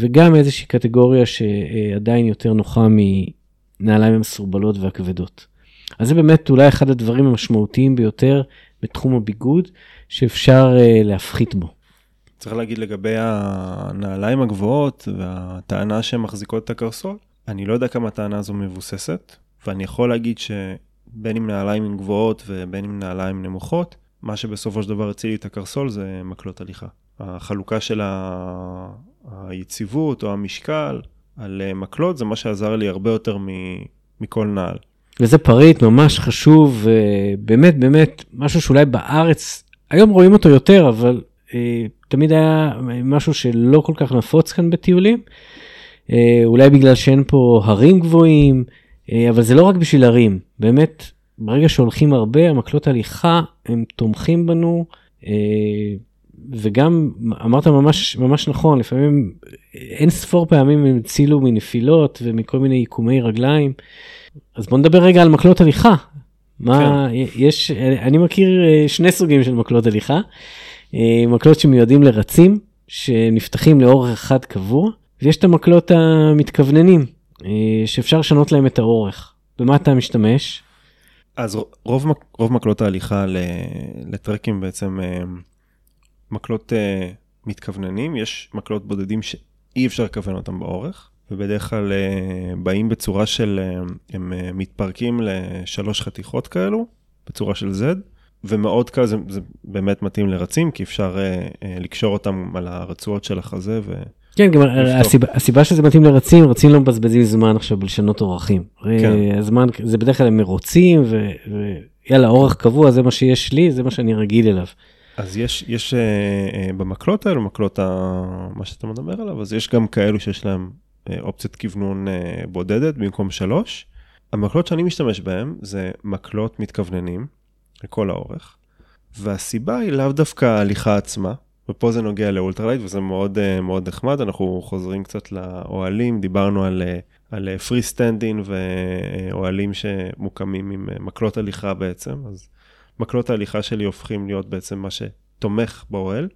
וגם איזושהי קטגוריה שעדיין יותר נוחה מנעליים המסורבלות והכבדות. אז זה באמת אולי אחד הדברים המשמעותיים ביותר בתחום הביגוד שאפשר להפחית בו. צריך להגיד לגבי הנעליים הגבוהות והטענה שהן מחזיקות את הקרסול, אני לא יודע כמה הטענה הזו מבוססת, ואני יכול להגיד שבין אם נעליים הן גבוהות ובין אם נעליים נמוכות, מה שבסופו של דבר הציל לי את הקרסול זה מקלות הליכה. החלוקה של ה... היציבות או המשקל על מקלות זה מה שעזר לי הרבה יותר מ... מכל נעל. וזה פריט ממש חשוב, באמת באמת משהו שאולי בארץ, היום רואים אותו יותר, אבל תמיד היה משהו שלא כל כך נפוץ כאן בטיולים. אה, אולי בגלל שאין פה הרים גבוהים, אה, אבל זה לא רק בשביל הרים. באמת, ברגע שהולכים הרבה, המקלות הליכה, הם תומכים בנו. וגם אמרת ממש ממש נכון לפעמים אין ספור פעמים הם הצילו מנפילות ומכל מיני עיקומי רגליים. אז בוא נדבר רגע על מקלות הליכה. מה כן. יש אני מכיר שני סוגים של מקלות הליכה. אה, מקלות שמיועדים לרצים, שנפתחים לאורך אחד קבוע, ויש את המקלות המתכווננים, אה, שאפשר לשנות להם את האורך. במה אתה משתמש? אז רוב, רוב מקלות ההליכה לטרקים בעצם אה, מקלות מתכווננים, יש מקלות בודדים שאי אפשר לכוון אותם באורך, ובדרך כלל באים בצורה של, הם מתפרקים לשלוש חתיכות כאלו, בצורה של Z. ומאוד קל, זה, זה באמת מתאים לרצים, כי אפשר uh, uh, לקשור אותם על הרצועות של החזה. ו... כן, גם הסיבה, הסיבה שזה מתאים לרצים, רצים לא מבזבזים זמן עכשיו בלשנות אורחים. כן. הזמן, זה בדרך כלל הם מרוצים, ויאללה, אורך קבוע, זה מה שיש לי, זה מה שאני רגיל אליו. אז יש, יש uh, uh, במקלות האלו, מקלות ה... מה שאתה מדבר עליו, אז יש גם כאלו שיש להם אה, אופציית כוונון אה, בודדת במקום שלוש. המקלות שאני משתמש בהם זה מקלות מתכווננים. לכל האורך. והסיבה היא לאו דווקא ההליכה עצמה, ופה זה נוגע ל ultralight וזה מאוד אה, מאוד נחמד, אנחנו חוזרים קצת לאוהלים, דיברנו על, אה, על free standing ואוהלים שמוקמים עם אה, מקלות הליכה בעצם, אז מקלות ההליכה שלי הופכים להיות בעצם מה שתומך באוהל,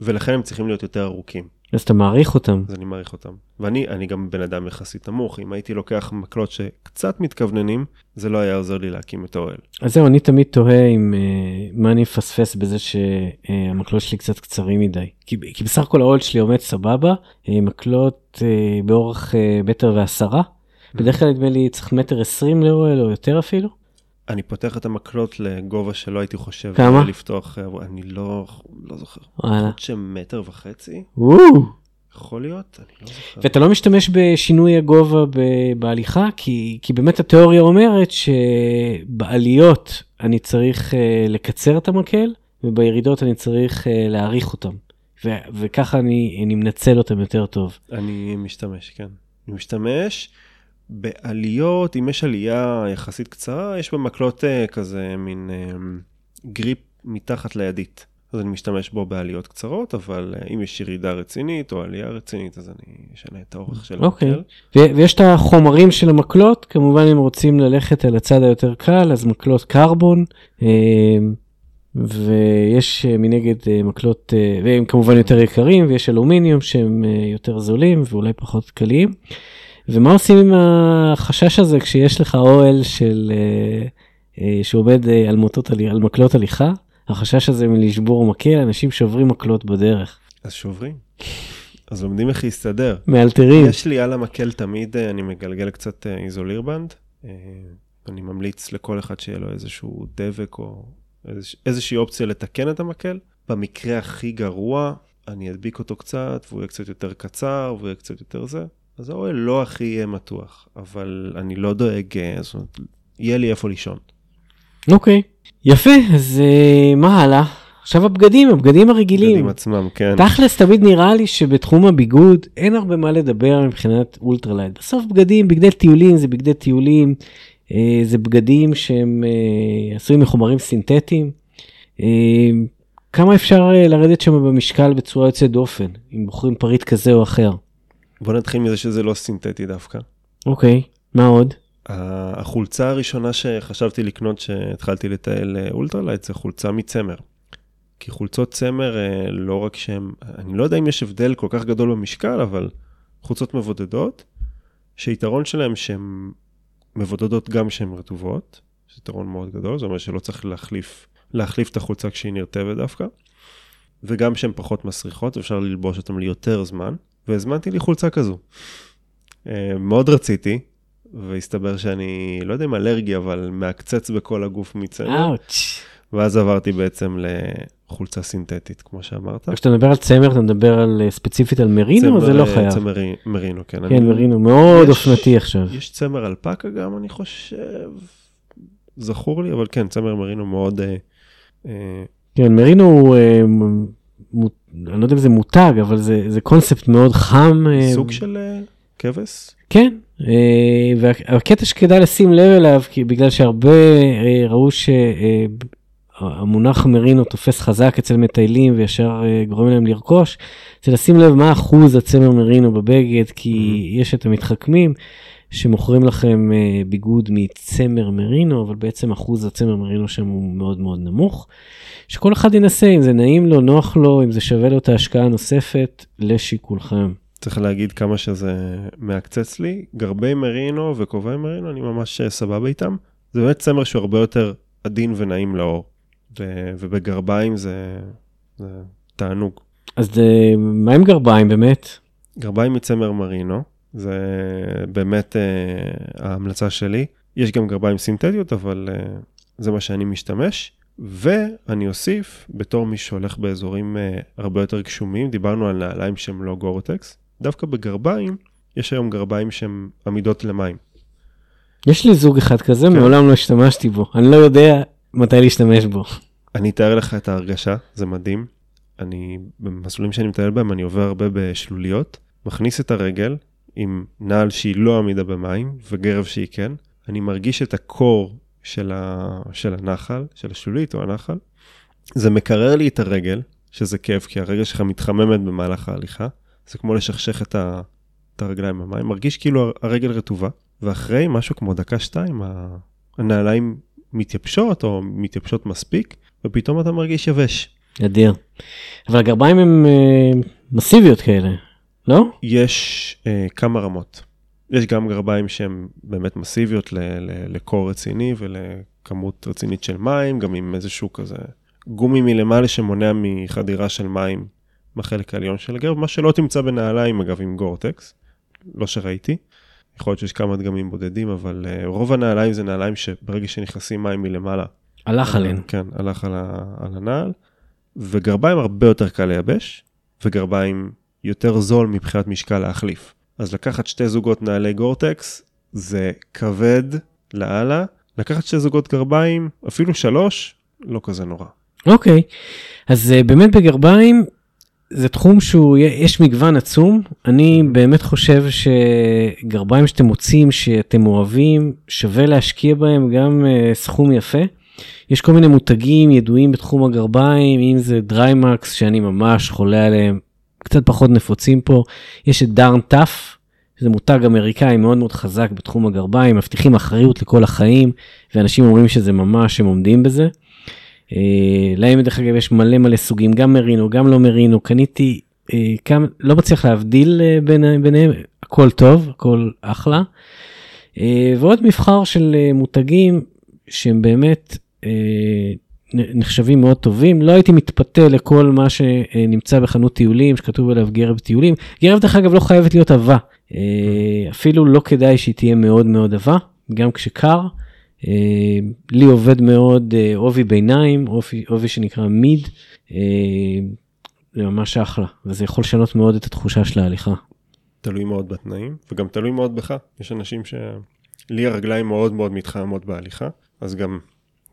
ולכן הם צריכים להיות יותר ארוכים. אז אתה מעריך אותם. אז אני מעריך אותם. ואני אני גם בן אדם יחסית נמוך, אם הייתי לוקח מקלות שקצת מתכווננים, זה לא היה עוזר לי להקים את האוהל. אז זהו, אני תמיד תוהה עם uh, מה אני מפספס בזה שהמקלות שלי קצת קצרים מדי. כי, כי בסך הכל האוהל שלי עומד סבבה, uh, מקלות uh, באורך uh, מטר ועשרה. בדרך כלל נדמה לי צריך מטר עשרים לאוהל או יותר אפילו. אני פותח את המקלות לגובה שלא הייתי חושב כמה? לפתוח, אה, אני לא, לא זוכר. וואלה. להיות שמטר וחצי? וואו. יכול להיות? אני לא זוכר. ואתה לא משתמש בשינוי הגובה בהליכה, כי, כי באמת התיאוריה אומרת שבעליות אני צריך uh, לקצר את המקל, ובירידות אני צריך uh, להעריך אותם. ו- וככה אני, אני מנצל אותם יותר טוב. אני משתמש, כן. אני משתמש בעליות, אם יש עלייה יחסית קצרה, יש במקלות אה, כזה מין אה, גריפ מתחת לידית. אז אני משתמש בו בעליות קצרות, אבל אה, אם יש ירידה רצינית או עלייה רצינית, אז אני אשנה את האורך של אוקיי. המקל. ו- ויש את החומרים של המקלות, כמובן אם רוצים ללכת על הצד היותר קל, אז מקלות קרבון, ויש מנגד מקלות, והם כמובן יותר יקרים, ויש אלומיניום שהם יותר זולים ואולי פחות קלים. ומה עושים עם החשש הזה כשיש לך אוהל של, אה, אה, שעומד אה, על, מוטות, על מקלות הליכה? החשש הזה מלשבור מקל, אנשים שוברים מקלות בדרך. אז שוברים. אז לומדים איך להסתדר. מאלתרים. יש לי על המקל תמיד, אני מגלגל קצת איזולירבנד. אני ממליץ לכל אחד שיהיה לו איזשהו דבק או איזוש, איזושהי אופציה לתקן את המקל. במקרה הכי גרוע, אני אדביק אותו קצת, והוא יהיה קצת יותר קצר, והוא יהיה קצת יותר זה. אז האוהל לא הכי יהיה מתוח, אבל אני לא דואג, אה, זאת אומרת, יהיה לי איפה לישון. אוקיי, יפה, אז אה, מה הלאה? עכשיו הבגדים, הבגדים הרגילים. בגדים עצמם, כן. תכלס תמיד נראה לי שבתחום הביגוד אין הרבה מה לדבר מבחינת ultralight. בסוף בגדים, בגדי טיולים זה בגדי טיולים, אה, זה בגדים שהם אה, עשויים מחומרים סינתטיים. אה, כמה אפשר אה, לרדת שם במשקל בצורה יוצאת דופן, אם בוחרים פריט כזה או אחר. בוא נתחיל מזה שזה לא סינתטי דווקא. אוקיי, מה עוד? החולצה הראשונה שחשבתי לקנות כשהתחלתי לטייל אה, ultralight זה חולצה מצמר. כי חולצות צמר, אה, לא רק שהן, אני לא יודע אם יש הבדל כל כך גדול במשקל, אבל חולצות מבודדות, שיתרון שלהן שהן מבודדות גם כשהן רטובות, זה יתרון מאוד גדול, זאת אומרת שלא צריך להחליף, להחליף את החולצה כשהיא נרטבת דווקא, וגם שהן פחות מסריחות, אפשר ללבוש אותן ליותר זמן, והזמנתי לי חולצה כזו. אה, מאוד רציתי, והסתבר שאני, לא יודע אם אלרגי, אבל מעקצץ בכל הגוף מצמר, אאוץ'. ואז עברתי בעצם לחולצה סינתטית, כמו שאמרת. כשאתה מדבר על צמר אתה מדבר על אה, ספציפית על מרינו או זה לא צמר, חייב? צמר מרינו, כן. כן אני- מרינו מאוד יש- אופנתי עכשיו. יש צמר אלפקה גם, אני חושב, זכור לי, אבל כן, צמר מרינו מאוד... אה, אה, כן, מרינו הוא, אה, אני לא יודע אם זה מותג, אבל זה, זה קונספט מאוד חם. אה, סוג של אה, כבש? כן, אה, והקטע שכדאי לשים לב אליו, כי בגלל שהרבה ראו שהמונח מרינו תופס חזק אצל מטיילים וישר גורם להם לרכוש, זה לשים לב מה אחוז הצמר מרינו בבגד, כי יש את המתחכמים שמוכרים לכם אה, ביגוד מצמר מרינו, אבל בעצם אחוז הצמר מרינו שם הוא מאוד מאוד נמוך. שכל אחד ינסה אם זה נעים לו, נוח לו, אם זה שווה לו את ההשקעה הנוספת, לשיקולכם. צריך להגיד כמה שזה מעקצץ לי. גרבי מרינו וכובעי מרינו, אני ממש אה, סבבה איתם. זה באמת צמר שהוא הרבה יותר עדין ונעים לאור. ו- ובגרביים זה, זה תענוג. אז אה, מה עם גרביים באמת? גרביים מצמר מרינו, זה באמת uh, ההמלצה שלי. יש גם גרביים סינתטיות, אבל uh, זה מה שאני משתמש. ואני אוסיף, בתור מי שהולך באזורים uh, הרבה יותר גשומים, דיברנו על נעליים שהם לא גורטקס, דווקא בגרביים, יש היום גרביים שהם עמידות למים. יש לי זוג אחד כזה, כן. מעולם לא השתמשתי בו. אני לא יודע מתי להשתמש בו. אני אתאר לך את ההרגשה, זה מדהים. אני, במסלולים שאני מטייל בהם, אני עובר הרבה בשלוליות, מכניס את הרגל עם נעל שהיא לא עמידה במים, וגרב שהיא כן. אני מרגיש את הקור של, ה, של הנחל, של השלולית או הנחל. זה מקרר לי את הרגל, שזה כיף, כי הרגל שלך מתחממת במהלך ההליכה. זה כמו לשכשך את, ה, את הרגליים במים. מרגיש כאילו הרגל רטובה, ואחרי משהו כמו דקה-שתיים, הנעליים מתייבשות או מתייבשות מספיק, ופתאום אתה מרגיש יבש. אדיר. אבל הגרביים הם אה, מסיביות כאלה, לא? יש אה, כמה רמות. יש גם גרביים שהן באמת מסיביות ל- ל- לקור רציני ולכמות רצינית של מים, גם עם איזשהו כזה גומי מלמעלה שמונע מחדירה של מים בחלק העליון של הגרב, מה שלא תמצא בנעליים אגב עם גורטקס, לא שראיתי. יכול להיות שיש כמה דגמים בודדים, אבל uh, רוב הנעליים זה נעליים שברגע שנכנסים מים מלמעלה, הלך עליהן. כן, הלך על, ה, על הנעל. וגרביים הרבה יותר קל לייבש, וגרביים יותר זול מבחינת משקל להחליף. אז לקחת שתי זוגות נעלי גורטקס זה כבד לאללה, לקחת שתי זוגות גרביים, אפילו שלוש, לא כזה נורא. אוקיי, אז אה, באמת בגרביים זה תחום שהוא, יש מגוון עצום. אני באמת חושב שגרביים שאתם מוצאים, שאתם אוהבים, שווה להשקיע בהם גם אה, סכום יפה. יש כל מיני מותגים ידועים בתחום הגרביים, אם זה דריימקס, שאני ממש חולה עליהם, קצת פחות נפוצים פה. יש את דארן טאף, שזה מותג אמריקאי מאוד מאוד חזק בתחום הגרביים, מבטיחים אחריות לכל החיים, ואנשים אומרים שזה ממש, הם עומדים בזה. אה, להם דרך אגב יש מלא מלא סוגים, גם מרינו, גם לא מרינו, קניתי אה, כמה, לא מצליח להבדיל אה, בין, ביניהם, הכל טוב, הכל אחלה. ועוד מבחר של מותגים שהם באמת נחשבים מאוד טובים. לא הייתי מתפתה לכל מה שנמצא בחנות טיולים, שכתוב עליו גרב טיולים. גרב דרך אגב לא חייבת להיות עבה, אפילו לא כדאי שהיא תהיה מאוד מאוד עבה, גם כשקר. אה, לי עובד מאוד אה, עובי ביניים, עובי, שנקרא מיד, אה, זה ממש אחלה, וזה יכול לשנות מאוד את התחושה של ההליכה. תלוי מאוד בתנאים, וגם תלוי מאוד בך. יש אנשים שלי הרגליים מאוד מאוד מתחממות בהליכה, אז גם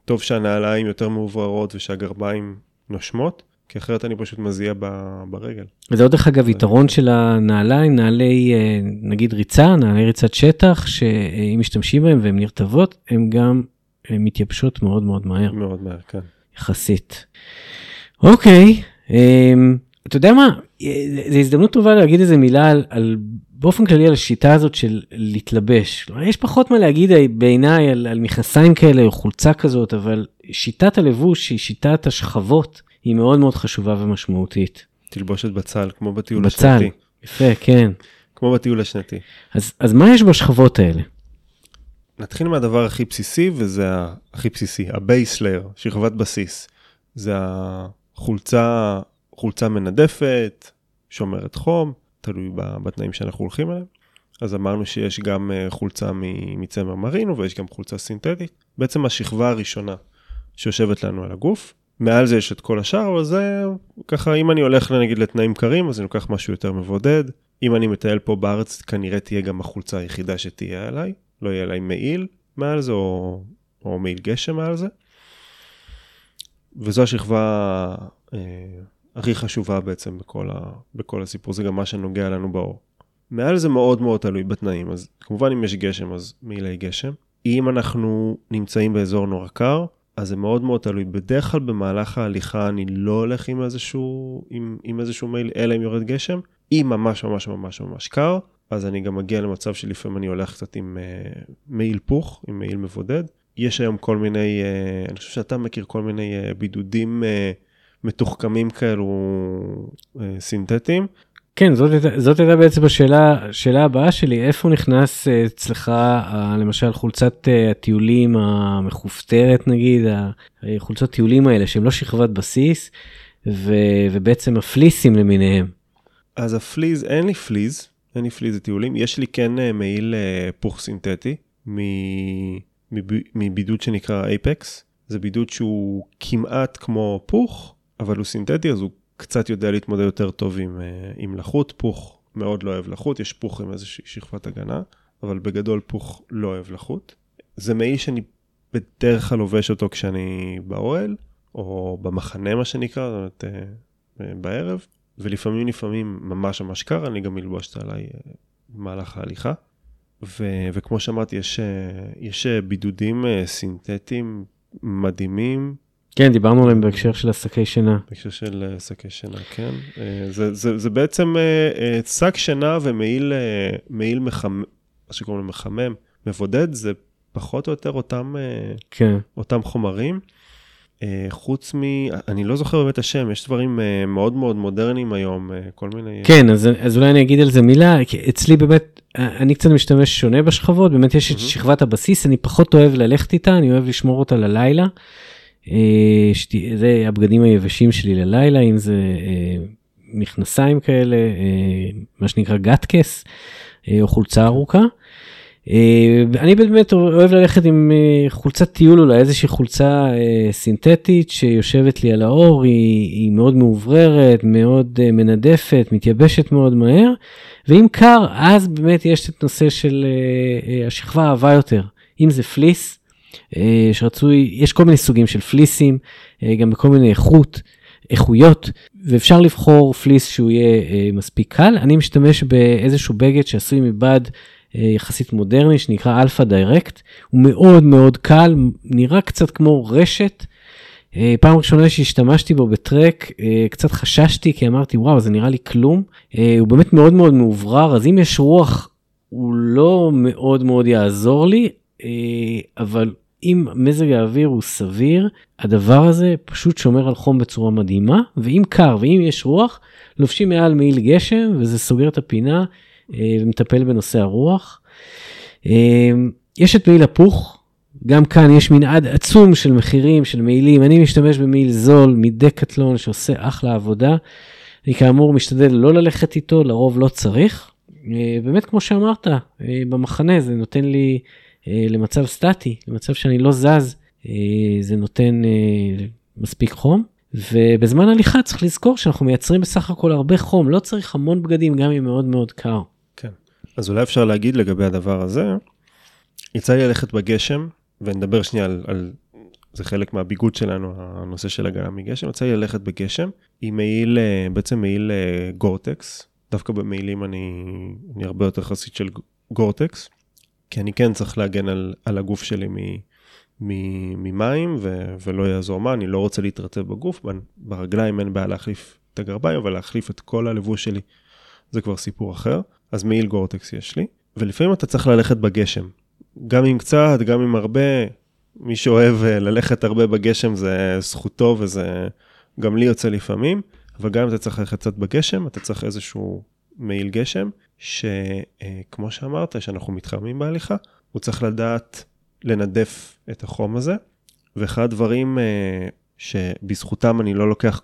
טוב שהנעליים יותר מאובררות ושהגרביים נושמות, כי אחרת אני פשוט מזיע ברגל. וזה עוד דרך אגב יתרון של הנעליים, נעלי אה, נגיד ריצה, נעלי ריצת שטח, שאם משתמשים בהם והן נרטבות, הן גם הן מתייבשות מאוד מאוד מהר. מאוד מהר, כן. יחסית. אוקיי, אמ, אתה יודע מה, זו הזדמנות טובה להגיד איזה מילה על, על באופן כללי על השיטה הזאת של להתלבש. יש פחות מה להגיד בעיניי על, על מכנסיים כאלה או חולצה כזאת, אבל שיטת הלבוש היא שיטת השכבות. היא מאוד מאוד חשובה ומשמעותית. תלבושת בצל, כמו בטיול בצל, השנתי. בצל, יפה, כן. כמו בטיול השנתי. אז, אז מה יש בשכבות האלה? נתחיל מהדבר הכי בסיסי, וזה הכי בסיסי, ה base layer, שכבת בסיס. זה החולצה, חולצה מנדפת, שומרת חום, תלוי בתנאים שאנחנו הולכים אליהם. אז אמרנו שיש גם אה, חולצה מצמר מרינו ויש גם חולצה סינתטית. בעצם השכבה הראשונה שיושבת לנו על הגוף, מעל זה יש את כל השאר, אבל זה ככה, אם אני הולך נגיד לתנאים קרים, אז אני לוקח משהו יותר מבודד. אם אני מטייל פה בארץ, כנראה תהיה גם החולצה היחידה שתהיה עליי, לא יהיה עליי מעיל מעל זה, או, או מעיל גשם מעל זה. וזו השכבה אה, הכי חשובה בעצם בכל, ה, בכל הסיפור, זה גם מה שנוגע לנו באור. מעל זה מאוד מאוד תלוי בתנאים, אז כמובן אם יש גשם אז מעילי גשם. אם אנחנו נמצאים באזור נורא קר, אז זה מאוד מאוד תלוי. בדרך כלל במהלך ההליכה אני לא הולך עם איזשהו, עם, עם איזשהו מייל, אלא אם יורד גשם. אם ממש ממש ממש ממש קר, אז אני גם מגיע למצב שלפעמים אני הולך קצת עם uh, מעיל פוך, עם מעיל מבודד. יש היום כל מיני, uh, אני חושב שאתה מכיר כל מיני uh, בידודים uh, מתוחכמים כאלו uh, סינתטיים, כן, זאת, זאת הייתה בעצם השאלה, השאלה הבאה שלי, איפה נכנס אה, אצלך אה, למשל חולצת אה, הטיולים המכופתרת נגיד, חולצות טיולים האלה שהם לא שכבת בסיס, ו, ובעצם הפליסים למיניהם. אז הפליז, אין לי פליז, אין לי פליז לטיולים, יש לי כן מעיל פוך סינתטי מבידוד שנקרא Apex, זה בידוד שהוא כמעט כמו פוך, אבל הוא סינתטי אז הוא קצת יודע להתמודד יותר טוב עם, אה, עם לחות, פוך מאוד לא אוהב לחות, יש פוך עם איזושהי שכבת הגנה, אבל בגדול פוך לא אוהב לחות. זה מעיל שאני בדרך כלל לובש אותו כשאני באוהל, או במחנה מה שנקרא, זאת אומרת, אה, אה, בערב, ולפעמים לפעמים ממש ממש קר, אני גם אלבוש את עליי במהלך ההליכה. ו- וכמו שאמרתי, יש, יש בידודים סינתטיים מדהימים, כן, דיברנו עליהם בהקשר של השקי שינה. בהקשר של אה, שקי שינה, כן. אה, זה, זה, זה בעצם אה, שק שינה ומעיל מחמם, מה שקוראים לו מחמם, מבודד, זה פחות או יותר אותם, כן. אותם חומרים. חוץ מ... אני לא זוכר באמת השם, יש דברים מאוד מאוד מודרניים היום, כל מיני... כן, אז, אז אולי אני אגיד על זה מילה, כי אצלי באמת, אני קצת משתמש שונה בשכבות, באמת יש את מהמם. שכבת הבסיס, אני פחות אוהב ללכת איתה, אני אוהב לשמור אותה ללילה. אה, זה הבגדים היבשים שלי ללילה, אם זה אה, מכנסיים כאלה, אה, מה שנקרא גטקס, אה, או חולצה ארוכה. אני באמת אוהב ללכת עם חולצת טיול אולי, איזושהי חולצה סינתטית שיושבת לי על האור, היא, היא מאוד מאובררת, מאוד מנדפת, מתייבשת מאוד מהר, ואם קר, אז באמת יש את נושא של השכבה העבה יותר. אם זה פליס, שרצוי, יש כל מיני סוגים של פליסים, אה, גם בכל מיני איכות, איכויות, ואפשר לבחור פליס שהוא יהיה אה, מספיק קל. אני משתמש באיזשהו בגד שעשוי מבד אה, יחסית מודרני שנקרא Alpha Direct, הוא מאוד מאוד קל, נראה קצת כמו רשת. אה, פעם ראשונה שהשתמשתי בו בטרק, אה, קצת חששתי כי אמרתי וואו זה נראה לי כלום, אה, הוא באמת מאוד מאוד מאוורר, אז אם יש רוח הוא לא מאוד מאוד יעזור לי, אה, אבל אם מזג האוויר הוא סביר, הדבר הזה פשוט שומר על חום בצורה מדהימה, ואם קר ואם יש רוח, לובשים מעל מעיל גשם וזה סוגר את הפינה אה, ומטפל בנושא הרוח. אה, יש את מעיל הפוך, גם כאן יש מנעד עצום של מחירים של מעילים, אני משתמש במעיל זול מדקטלון שעושה אחלה עבודה. אני כאמור משתדל לא ללכת איתו, לרוב לא צריך. אה, באמת כמו שאמרת, במחנה זה נותן לי למצב סטטי, למצב שאני לא זז, אה, זה נותן אה, מספיק חום. ובזמן הליכה צריך לזכור שאנחנו מייצרים בסך הכל הרבה חום, לא צריך המון בגדים גם אם מאוד מאוד קר. כן. אז אולי אפשר להגיד לגבי הדבר הזה, יצא לי ללכת בגשם, ונדבר שנייה על, על זה חלק מהביגוד שלנו, הנושא של הגנה מגשם, יצא לי ללכת בגשם עם מעיל, אה, בעצם מעיל אה, גורטקס, דווקא במעילים אני, אני הרבה יותר חסיד של גורטקס, כי אני כן צריך להגן על, על הגוף שלי מ, מ, ממים, ו, ולא יעזור מה, אני לא רוצה להתרטב בגוף, ברגליים אין בעיה להחליף את הגרביים, אבל להחליף את כל הלבוש שלי זה כבר סיפור אחר. אז מעיל גורטקס יש לי, ולפעמים אתה צריך ללכת בגשם. גם עם קצת, גם עם הרבה, מי שאוהב אה, ללכת הרבה בגשם זה זכותו וזה גם לי יוצא לפעמים, אבל גם אם אתה צריך ללכת קצת בגשם, אתה צריך איזשהו מעיל גשם, שכמו שאמרת, שאנחנו מתחממים בהליכה, הוא צריך לדעת לנדף את החום הזה, ואחד הדברים אה, שבזכותם אני לא לוקח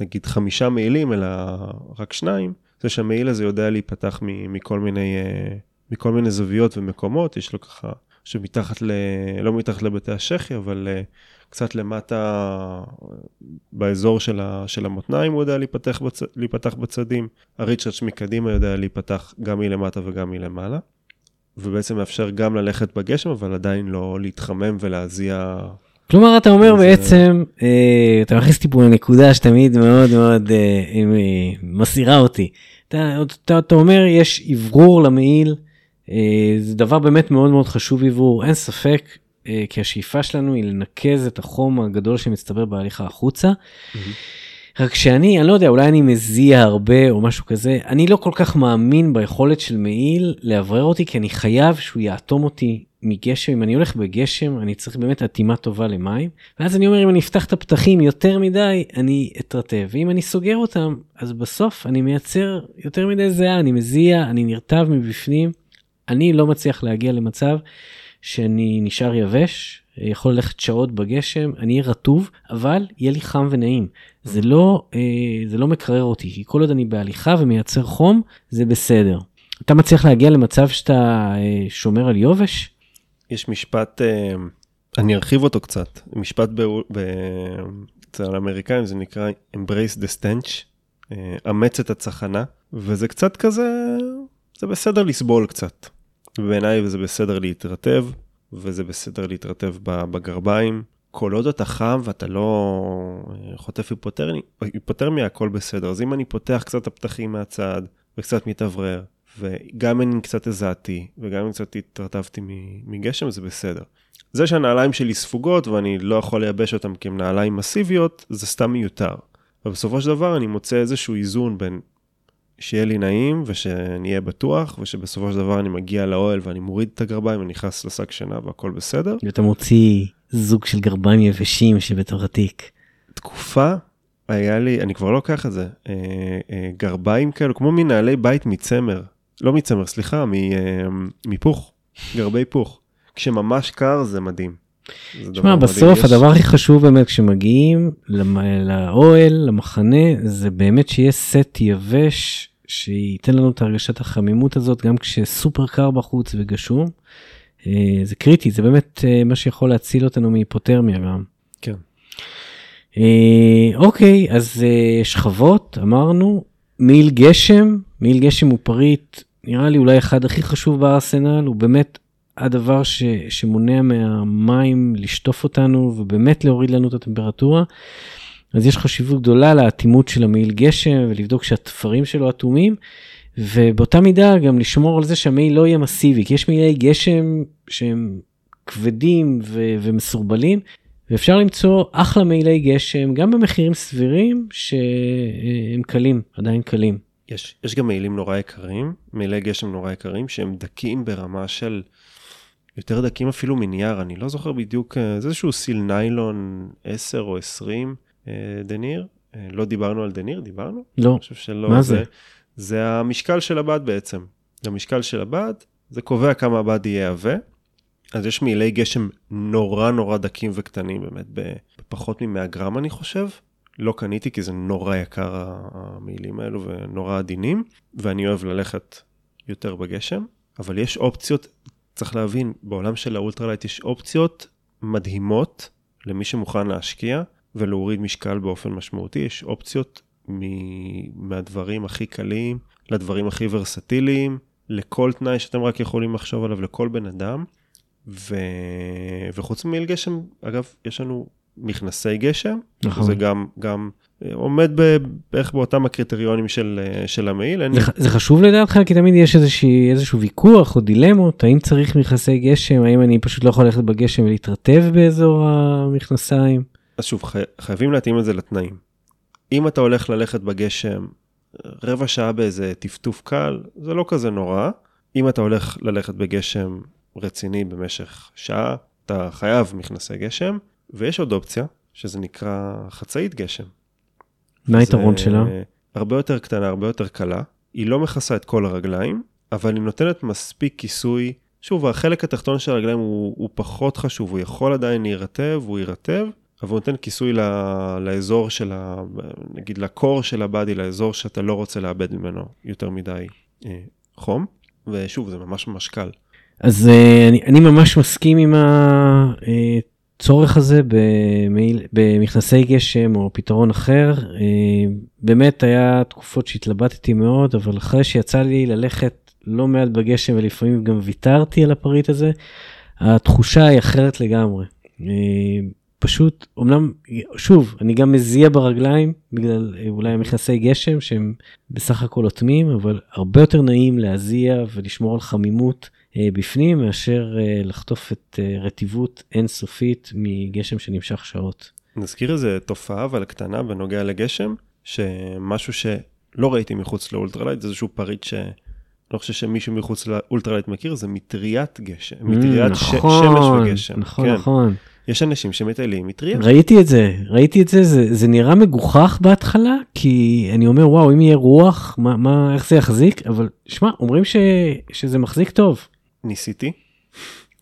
נגיד חמישה מעילים, אלא רק שניים, זה שהמעיל הזה יודע להיפתח מכל מיני, אה, מכל מיני זוויות ומקומות, יש לו ככה, שמתחת ל... לא מתחת לבתי השחי, אבל אה, קצת למטה, באזור של, ה, של המותניים הוא יודע להיפתח, בצ... להיפתח בצדים, הריצ'רץ' מקדימה יודע להיפתח גם מלמטה וגם מלמעלה, ובעצם מאפשר גם ללכת בגשם, אבל עדיין לא להתחמם ולהזיע כלומר אתה אומר אז, בעצם, אה, אתה מכניס אותי פה לנקודה שתמיד מאוד מאוד אה, אה, מסירה אותי. אתה, אתה, אתה אומר יש אוורור למעיל, אה, זה דבר באמת מאוד מאוד חשוב אוורור, אין ספק, כי השאיפה שלנו היא לנקז את החום הגדול שמצטבר בהליכה החוצה. רק שאני, אני לא יודע, אולי אני מזיע הרבה או משהו כזה, אני לא כל כך מאמין ביכולת של מעיל לאוורר אותי, כי אני חייב שהוא יאטום אותי מגשם. אם אני הולך בגשם, אני צריך באמת אטימה טובה למים. ואז אני אומר, אם אני אפתח את הפתחים יותר מדי, אני אתרטב. ואם אני סוגר אותם, אז בסוף אני מייצר יותר מדי זיעה, אני מזיע, אני נרטב מבפנים. אני לא מצליח להגיע למצב שאני נשאר יבש, יכול ללכת שעות בגשם, אני אהיה רטוב, אבל יהיה לי חם ונעים. זה לא, אה, זה לא מקרר אותי, כי כל עוד אני בהליכה ומייצר חום, זה בסדר. אתה מצליח להגיע למצב שאתה אה, שומר על יובש? יש משפט, אה, אני ארחיב אותו קצת, משפט אצל האמריקאים זה נקרא Embrace the stench, אמץ את הצחנה, וזה קצת כזה, זה בסדר לסבול קצת. בעיניי זה בסדר להתרטב, וזה בסדר להתרטב בגרביים. כל עוד אתה חם ואתה לא אה, חוטף היפותרמיה, היפותרמיה הכל בסדר. אז אם אני פותח קצת את הפתחים מהצד וקצת מתאוורר, וגם אם קצת הזעתי וגם אם קצת התרטבתי מגשם, זה בסדר. זה שהנעליים שלי ספוגות ואני לא יכול לייבש אותן כי הן נעליים מסיביות, זה סתם מיותר. ובסופו של דבר אני מוצא איזשהו איזון בין שיהיה לי נעים ושאני אהיה בטוח, ושבסופו של דבר אני מגיע לאוהל ואני מוריד את הגרביים ונכנס לשק שינה והכל בסדר. ואתה מוציא זוג של גרביים יבשים שבתוך התיק. תקופה היה לי, אני כבר לא לוקח את זה, אה, אה, גרביים כאלו, כמו מנהלי בית מצמר, לא מצמר, סליחה, מ, אה, מפוך, גרבי פוך. כשממש קר זה מדהים. תשמע. בסוף הדבר הכי חשוב באמת כשמגיעים לאוהל, למחנה, זה באמת שיהיה סט יבש, שייתן לנו את הרגשת החמימות הזאת, גם כשסופר קר בחוץ וגשום. אה, זה קריטי, זה באמת אה, מה שיכול להציל אותנו מהיפותרמיה גם. כן. אה, אוקיי, אז שכבות, אמרנו, מעיל גשם, מעיל גשם הוא פריט, נראה לי אולי אחד הכי חשוב בארסנל, הוא באמת הדבר ש, שמונע מהמים לשטוף אותנו ובאמת להוריד לנו את הטמפרטורה. אז יש חשיבות גדולה לאטימות של המעיל גשם ולבדוק שהתפרים שלו אטומים, ובאותה מידה גם לשמור על זה שהמעיל לא יהיה מסיבי, כי יש מעילי גשם שהם כבדים ו- ומסורבלים, ואפשר למצוא אחלה מעילי גשם גם במחירים סבירים שהם קלים, עדיין קלים. יש, יש גם מעילים נורא יקרים, מעילי גשם נורא יקרים, שהם דקים ברמה של, יותר דקים אפילו מנייר, אני לא זוכר בדיוק, אה, זה איזשהו סיל ניילון 10 או 20 אה, דניר, אה, לא דיברנו על דניר, דיברנו? לא, אני חושב שלא. מה זה? זה המשקל של הבד בעצם. זה המשקל של הבד, זה קובע כמה הבד יהיה עבה. אז יש מעילי גשם נורא נורא דקים וקטנים, באמת, בפחות מ-100 גרם אני חושב. לא קניתי כי זה נורא יקר המעילים האלו ונורא עדינים, ואני אוהב ללכת יותר בגשם, אבל יש אופציות, צריך להבין, בעולם של ה ultralight יש אופציות מדהימות למי שמוכן להשקיע ולהוריד משקל באופן משמעותי, יש אופציות מ- מהדברים הכי קלים לדברים הכי ורסטיליים, לכל תנאי שאתם רק יכולים לחשוב עליו, לכל בן אדם. ו... וחוץ ממעיל גשם, אגב, יש לנו מכנסי גשם, נכון. זה גם, גם אה, עומד בערך באותם הקריטריונים של, אה, של המעיל. אין... זה, זה חשוב לדעתך כי תמיד יש איזושהי, איזשהו ויכוח או דילמות האם צריך מכנסי גשם האם אני פשוט לא יכול ללכת בגשם ולהתרטב באזור המכנסיים. אז שוב, חי... חייבים להתאים את זה לתנאים. אם אתה הולך ללכת בגשם רבע שעה באיזה טפטוף קל, זה לא כזה נורא. אם אתה הולך ללכת בגשם רציני במשך שעה, אתה חייב מכנסי גשם, ויש עוד אופציה, שזה נקרא חצאית גשם. מה היתרון שלה? הרבה יותר קטנה, הרבה יותר קלה. היא לא מכסה את כל הרגליים, אבל היא נותנת מספיק כיסוי. שוב, החלק התחתון של הרגליים הוא, הוא פחות חשוב, הוא יכול עדיין להירטב, הוא יירטב, אבל הוא נותן כיסוי ל, לאזור של ה... נגיד לקור של הבאדי, לאזור שאתה לא רוצה לאבד ממנו יותר מדי אה, חום. ושוב, זה ממש ממש קל. אז אה, אני, אני ממש מסכים עם הצורך הזה במעיל, במכנסי גשם או פתרון אחר. אה, באמת היה תקופות שהתלבטתי מאוד, אבל אחרי שיצא לי ללכת לא מעט בגשם ולפעמים גם ויתרתי על הפריט הזה, התחושה היא אחרת לגמרי. אה, פשוט, אמנם, שוב, אני גם מזיע ברגליים בגלל אולי המכנסי גשם שהם בסך הכל אוטמים, אבל הרבה יותר נעים להזיע ולשמור על חמימות בפנים מאשר אה, לחטוף את אה, רטיבות אינסופית מגשם שנמשך שעות. נזכיר איזה תופעה, אבל קטנה, בנוגע לגשם, שמשהו שלא ראיתי מחוץ ל ultralight, זה איזשהו פריט ש... לא חושב שמישהו מחוץ ל ultralight מכיר, זה מטריית גשם, מטריית ש... שמש וגשם. נכון, כן. נכון. יש אנשים שמטיילים מטריה. ראיתי את זה, ראיתי את זה, זה, זה נראה מגוחך בהתחלה, כי אני אומר, וואו, אם יהיה רוח, מה, מה, איך זה יחזיק? אבל שמע, אומרים ש, שזה מחזיק טוב. ניסיתי,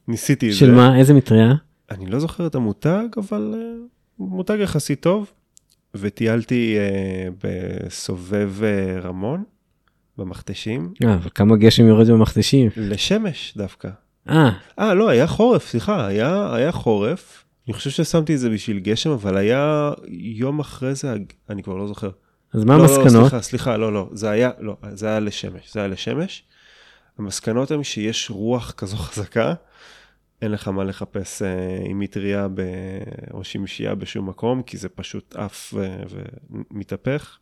ניסיתי את זה. של מה, איזה מטריה? אני לא זוכר את המותג, אבל uh, מותג יחסית טוב. וטיילתי uh, בסובב uh, רמון, במכתשים, אה, אבל כמה גשם יורד במכתשים. לשמש דווקא. אה, אה, לא, היה חורף, סליחה, היה, היה חורף. אני חושב ששמתי את זה בשביל גשם, אבל היה יום אחרי זה, אני כבר לא זוכר. אז מה לא, המסקנות? לא, סליחה, סליחה, לא, לא, זה היה, לא, זה היה לשמש, זה היה לשמש. המסקנות הן שיש רוח כזו חזקה, אין לך מה לחפש אה, עם מטריה ב... או שמשייה בשום מקום, כי זה פשוט עף ו... ומתהפך.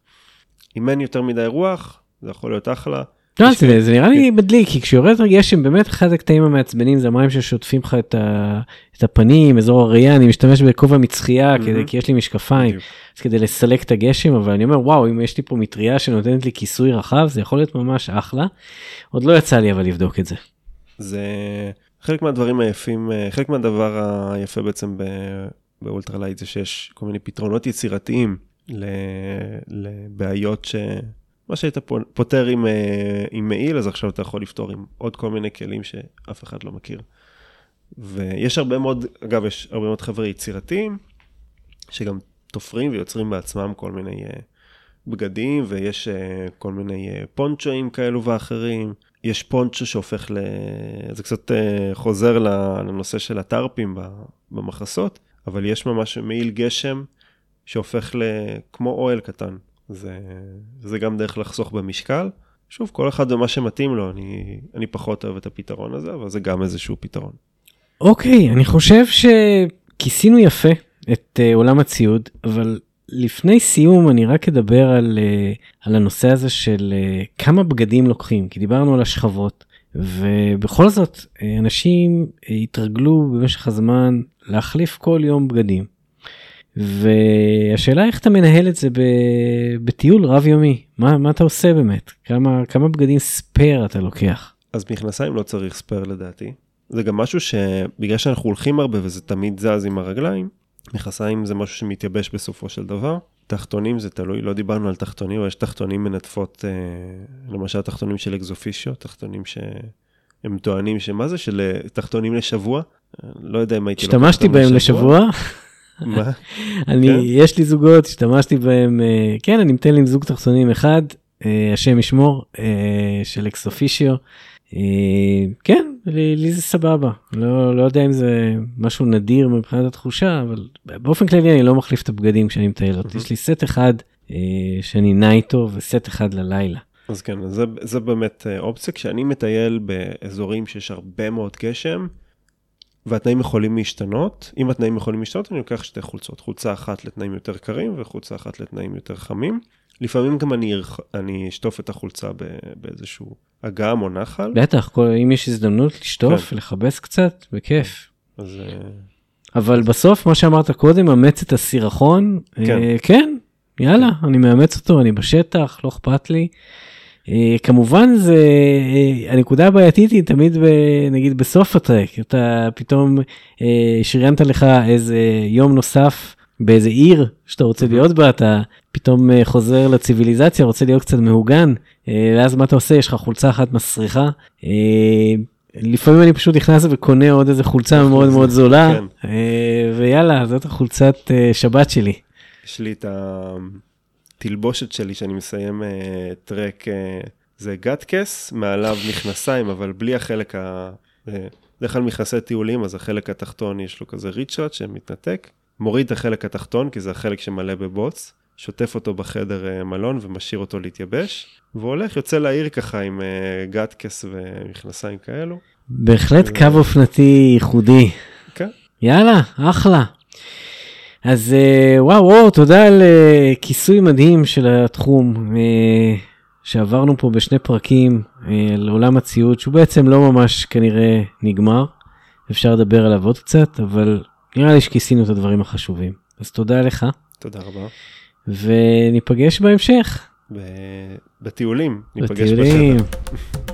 אם אין יותר מדי רוח, זה יכול להיות אחלה. לא, זה, זה נראה לי מדליק, כי כשיורד גשם, באמת אחד הקטעים המעצבנים זה המים ששוטפים לך את, ה, את הפנים, אזור הראייה, אני משתמש בכובע מצחייה. כדי, כי יש לי משקפיים. אז כדי לסלק את הגשם, אבל אני אומר, וואו, אם יש לי פה מטריה שנותנת לי כיסוי רחב, זה יכול להיות ממש אחלה. עוד לא יצא לי אבל לבדוק את זה. זה חלק מהדברים היפים, אה, חלק מהדבר היפה בעצם ב- ב ultralight זה שיש כל מיני פתרונות יצירתיים ל- לבעיות ש... מה שהיית פו- פותר עם, אה, עם מעיל, אז עכשיו אתה יכול לפתור עם עוד כל מיני כלים שאף אחד לא מכיר. ויש הרבה מאוד, אגב, יש הרבה מאוד חבר'ה יצירתיים, שגם תופרים ויוצרים בעצמם כל מיני uh, בגדים, ויש uh, כל מיני פונצ'ואים כאלו ואחרים. יש פונצ'ו שהופך ל... זה קצת חוזר לנושא של הטרפים במחסות, אבל יש ממש מעיל גשם שהופך לכמו אוהל קטן. זה, זה גם דרך לחסוך במשקל. שוב, כל אחד ומה שמתאים לו, אני, אני פחות אוהב את הפתרון הזה, אבל זה גם איזשהו פתרון. אוקיי, אני חושב שכיסינו יפה את uh, עולם הציוד, אבל לפני סיום אני רק אדבר על, uh, על הנושא הזה של uh, כמה בגדים לוקחים, כי דיברנו על השכבות, ובכל זאת אנשים התרגלו במשך הזמן להחליף כל יום בגדים. והשאלה איך אתה מנהל את זה ב, בטיול רב יומי, מה, מה אתה עושה באמת, כמה, כמה בגדים spare אתה לוקח. אז מכנסיים לא צריך spare לדעתי. זה גם משהו שבגלל שאנחנו הולכים הרבה וזה תמיד זז עם הרגליים, מכנסיים זה משהו שמתייבש בסופו של דבר. תחתונים זה תלוי, לא דיברנו על תחתונים, אבל יש תחתונים מנדפות, אה, למשל תחתונים של ExOfficio, תחתונים שהם טוענים שמה זה של אה, תחתונים לשבוע? אה, לא יודע אם הייתי... השתמשתי בהם לשבוע. מה? אני, כן? יש לי זוגות, השתמשתי בהם, אה, כן, אני לי עם זוג תחתונים אחד, אה, השם ישמור, אה, של אקס אופישיו. כן, לי, לי זה סבבה, לא, לא יודע אם זה משהו נדיר מבחינת התחושה, אבל באופן כללי אני לא מחליף את הבגדים כשאני מטייל, מהמם. יש לי סט אחד שאני נע איתו וסט אחד ללילה. אז כן, זה, זה באמת אופציה. כשאני מטייל באזורים שיש הרבה מאוד גשם, והתנאים יכולים להשתנות, אם התנאים יכולים להשתנות, אני לוקח שתי חולצות. חולצה אחת לתנאים יותר קרים וחולצה אחת לתנאים יותר חמים. לפעמים גם אני, אני אשטוף את החולצה באיזשהו אגם או נחל. בטח, כל, אם יש הזדמנות לשטוף, כן. לכבס קצת, בכיף. אז אה, אבל בסוף מה שאמרת קודם אמץ את הסירחון כן. אה, כן יאללה אני מאמץ אותו אני בשטח לא אכפת לי. אה, כמובן זה אה, הנקודה הבעייתית היא תמיד ב, נגיד בסוף הטרק אתה פתאום אה, שריינת לך איזה יום נוסף באיזה עיר שאתה רוצה להיות בה אתה פתאום חוזר לציוויליזציה רוצה להיות קצת מהוגן ואז מה אתה עושה יש לך חולצה אחת מסריחה. לפעמים אני פשוט נכנס וקונה עוד איזה חולצה מאוד מאוד זולה כן. ויאללה זאת החולצת שבת שלי. יש לי את התלבושת שלי שאני מסיים אה, טרק, אה, זה גטקס, מעליו מכנסיים, אבל בלי החלק ה... אה, בדרך כלל מכנסי טיולים, אז החלק התחתון יש לו כזה ריצ'רד שמתנתק. מוריד את החלק התחתון, כי זה החלק שמלא בבוץ, שוטף אותו בחדר אה, מלון ומשאיר אותו להתייבש, והולך, יוצא לעיר ככה עם אה, גטקס ומכנסיים כאלו. בהחלט אה, קו אופנתי ייחודי. כן. יאללה אחלה. אז אה, וואו וואו תודה על אה, כיסוי מדהים של התחום אה, שעברנו פה בשני פרקים על עולם הציוד שהוא בעצם לא ממש כנראה נגמר. אפשר לדבר עליו עוד קצת אבל נראה לי שכיסינו את הדברים החשובים אז תודה לך תודה רבה. וניפגש בהמשך. ב- בטיולים, ניפגש בטיולים. בחדר.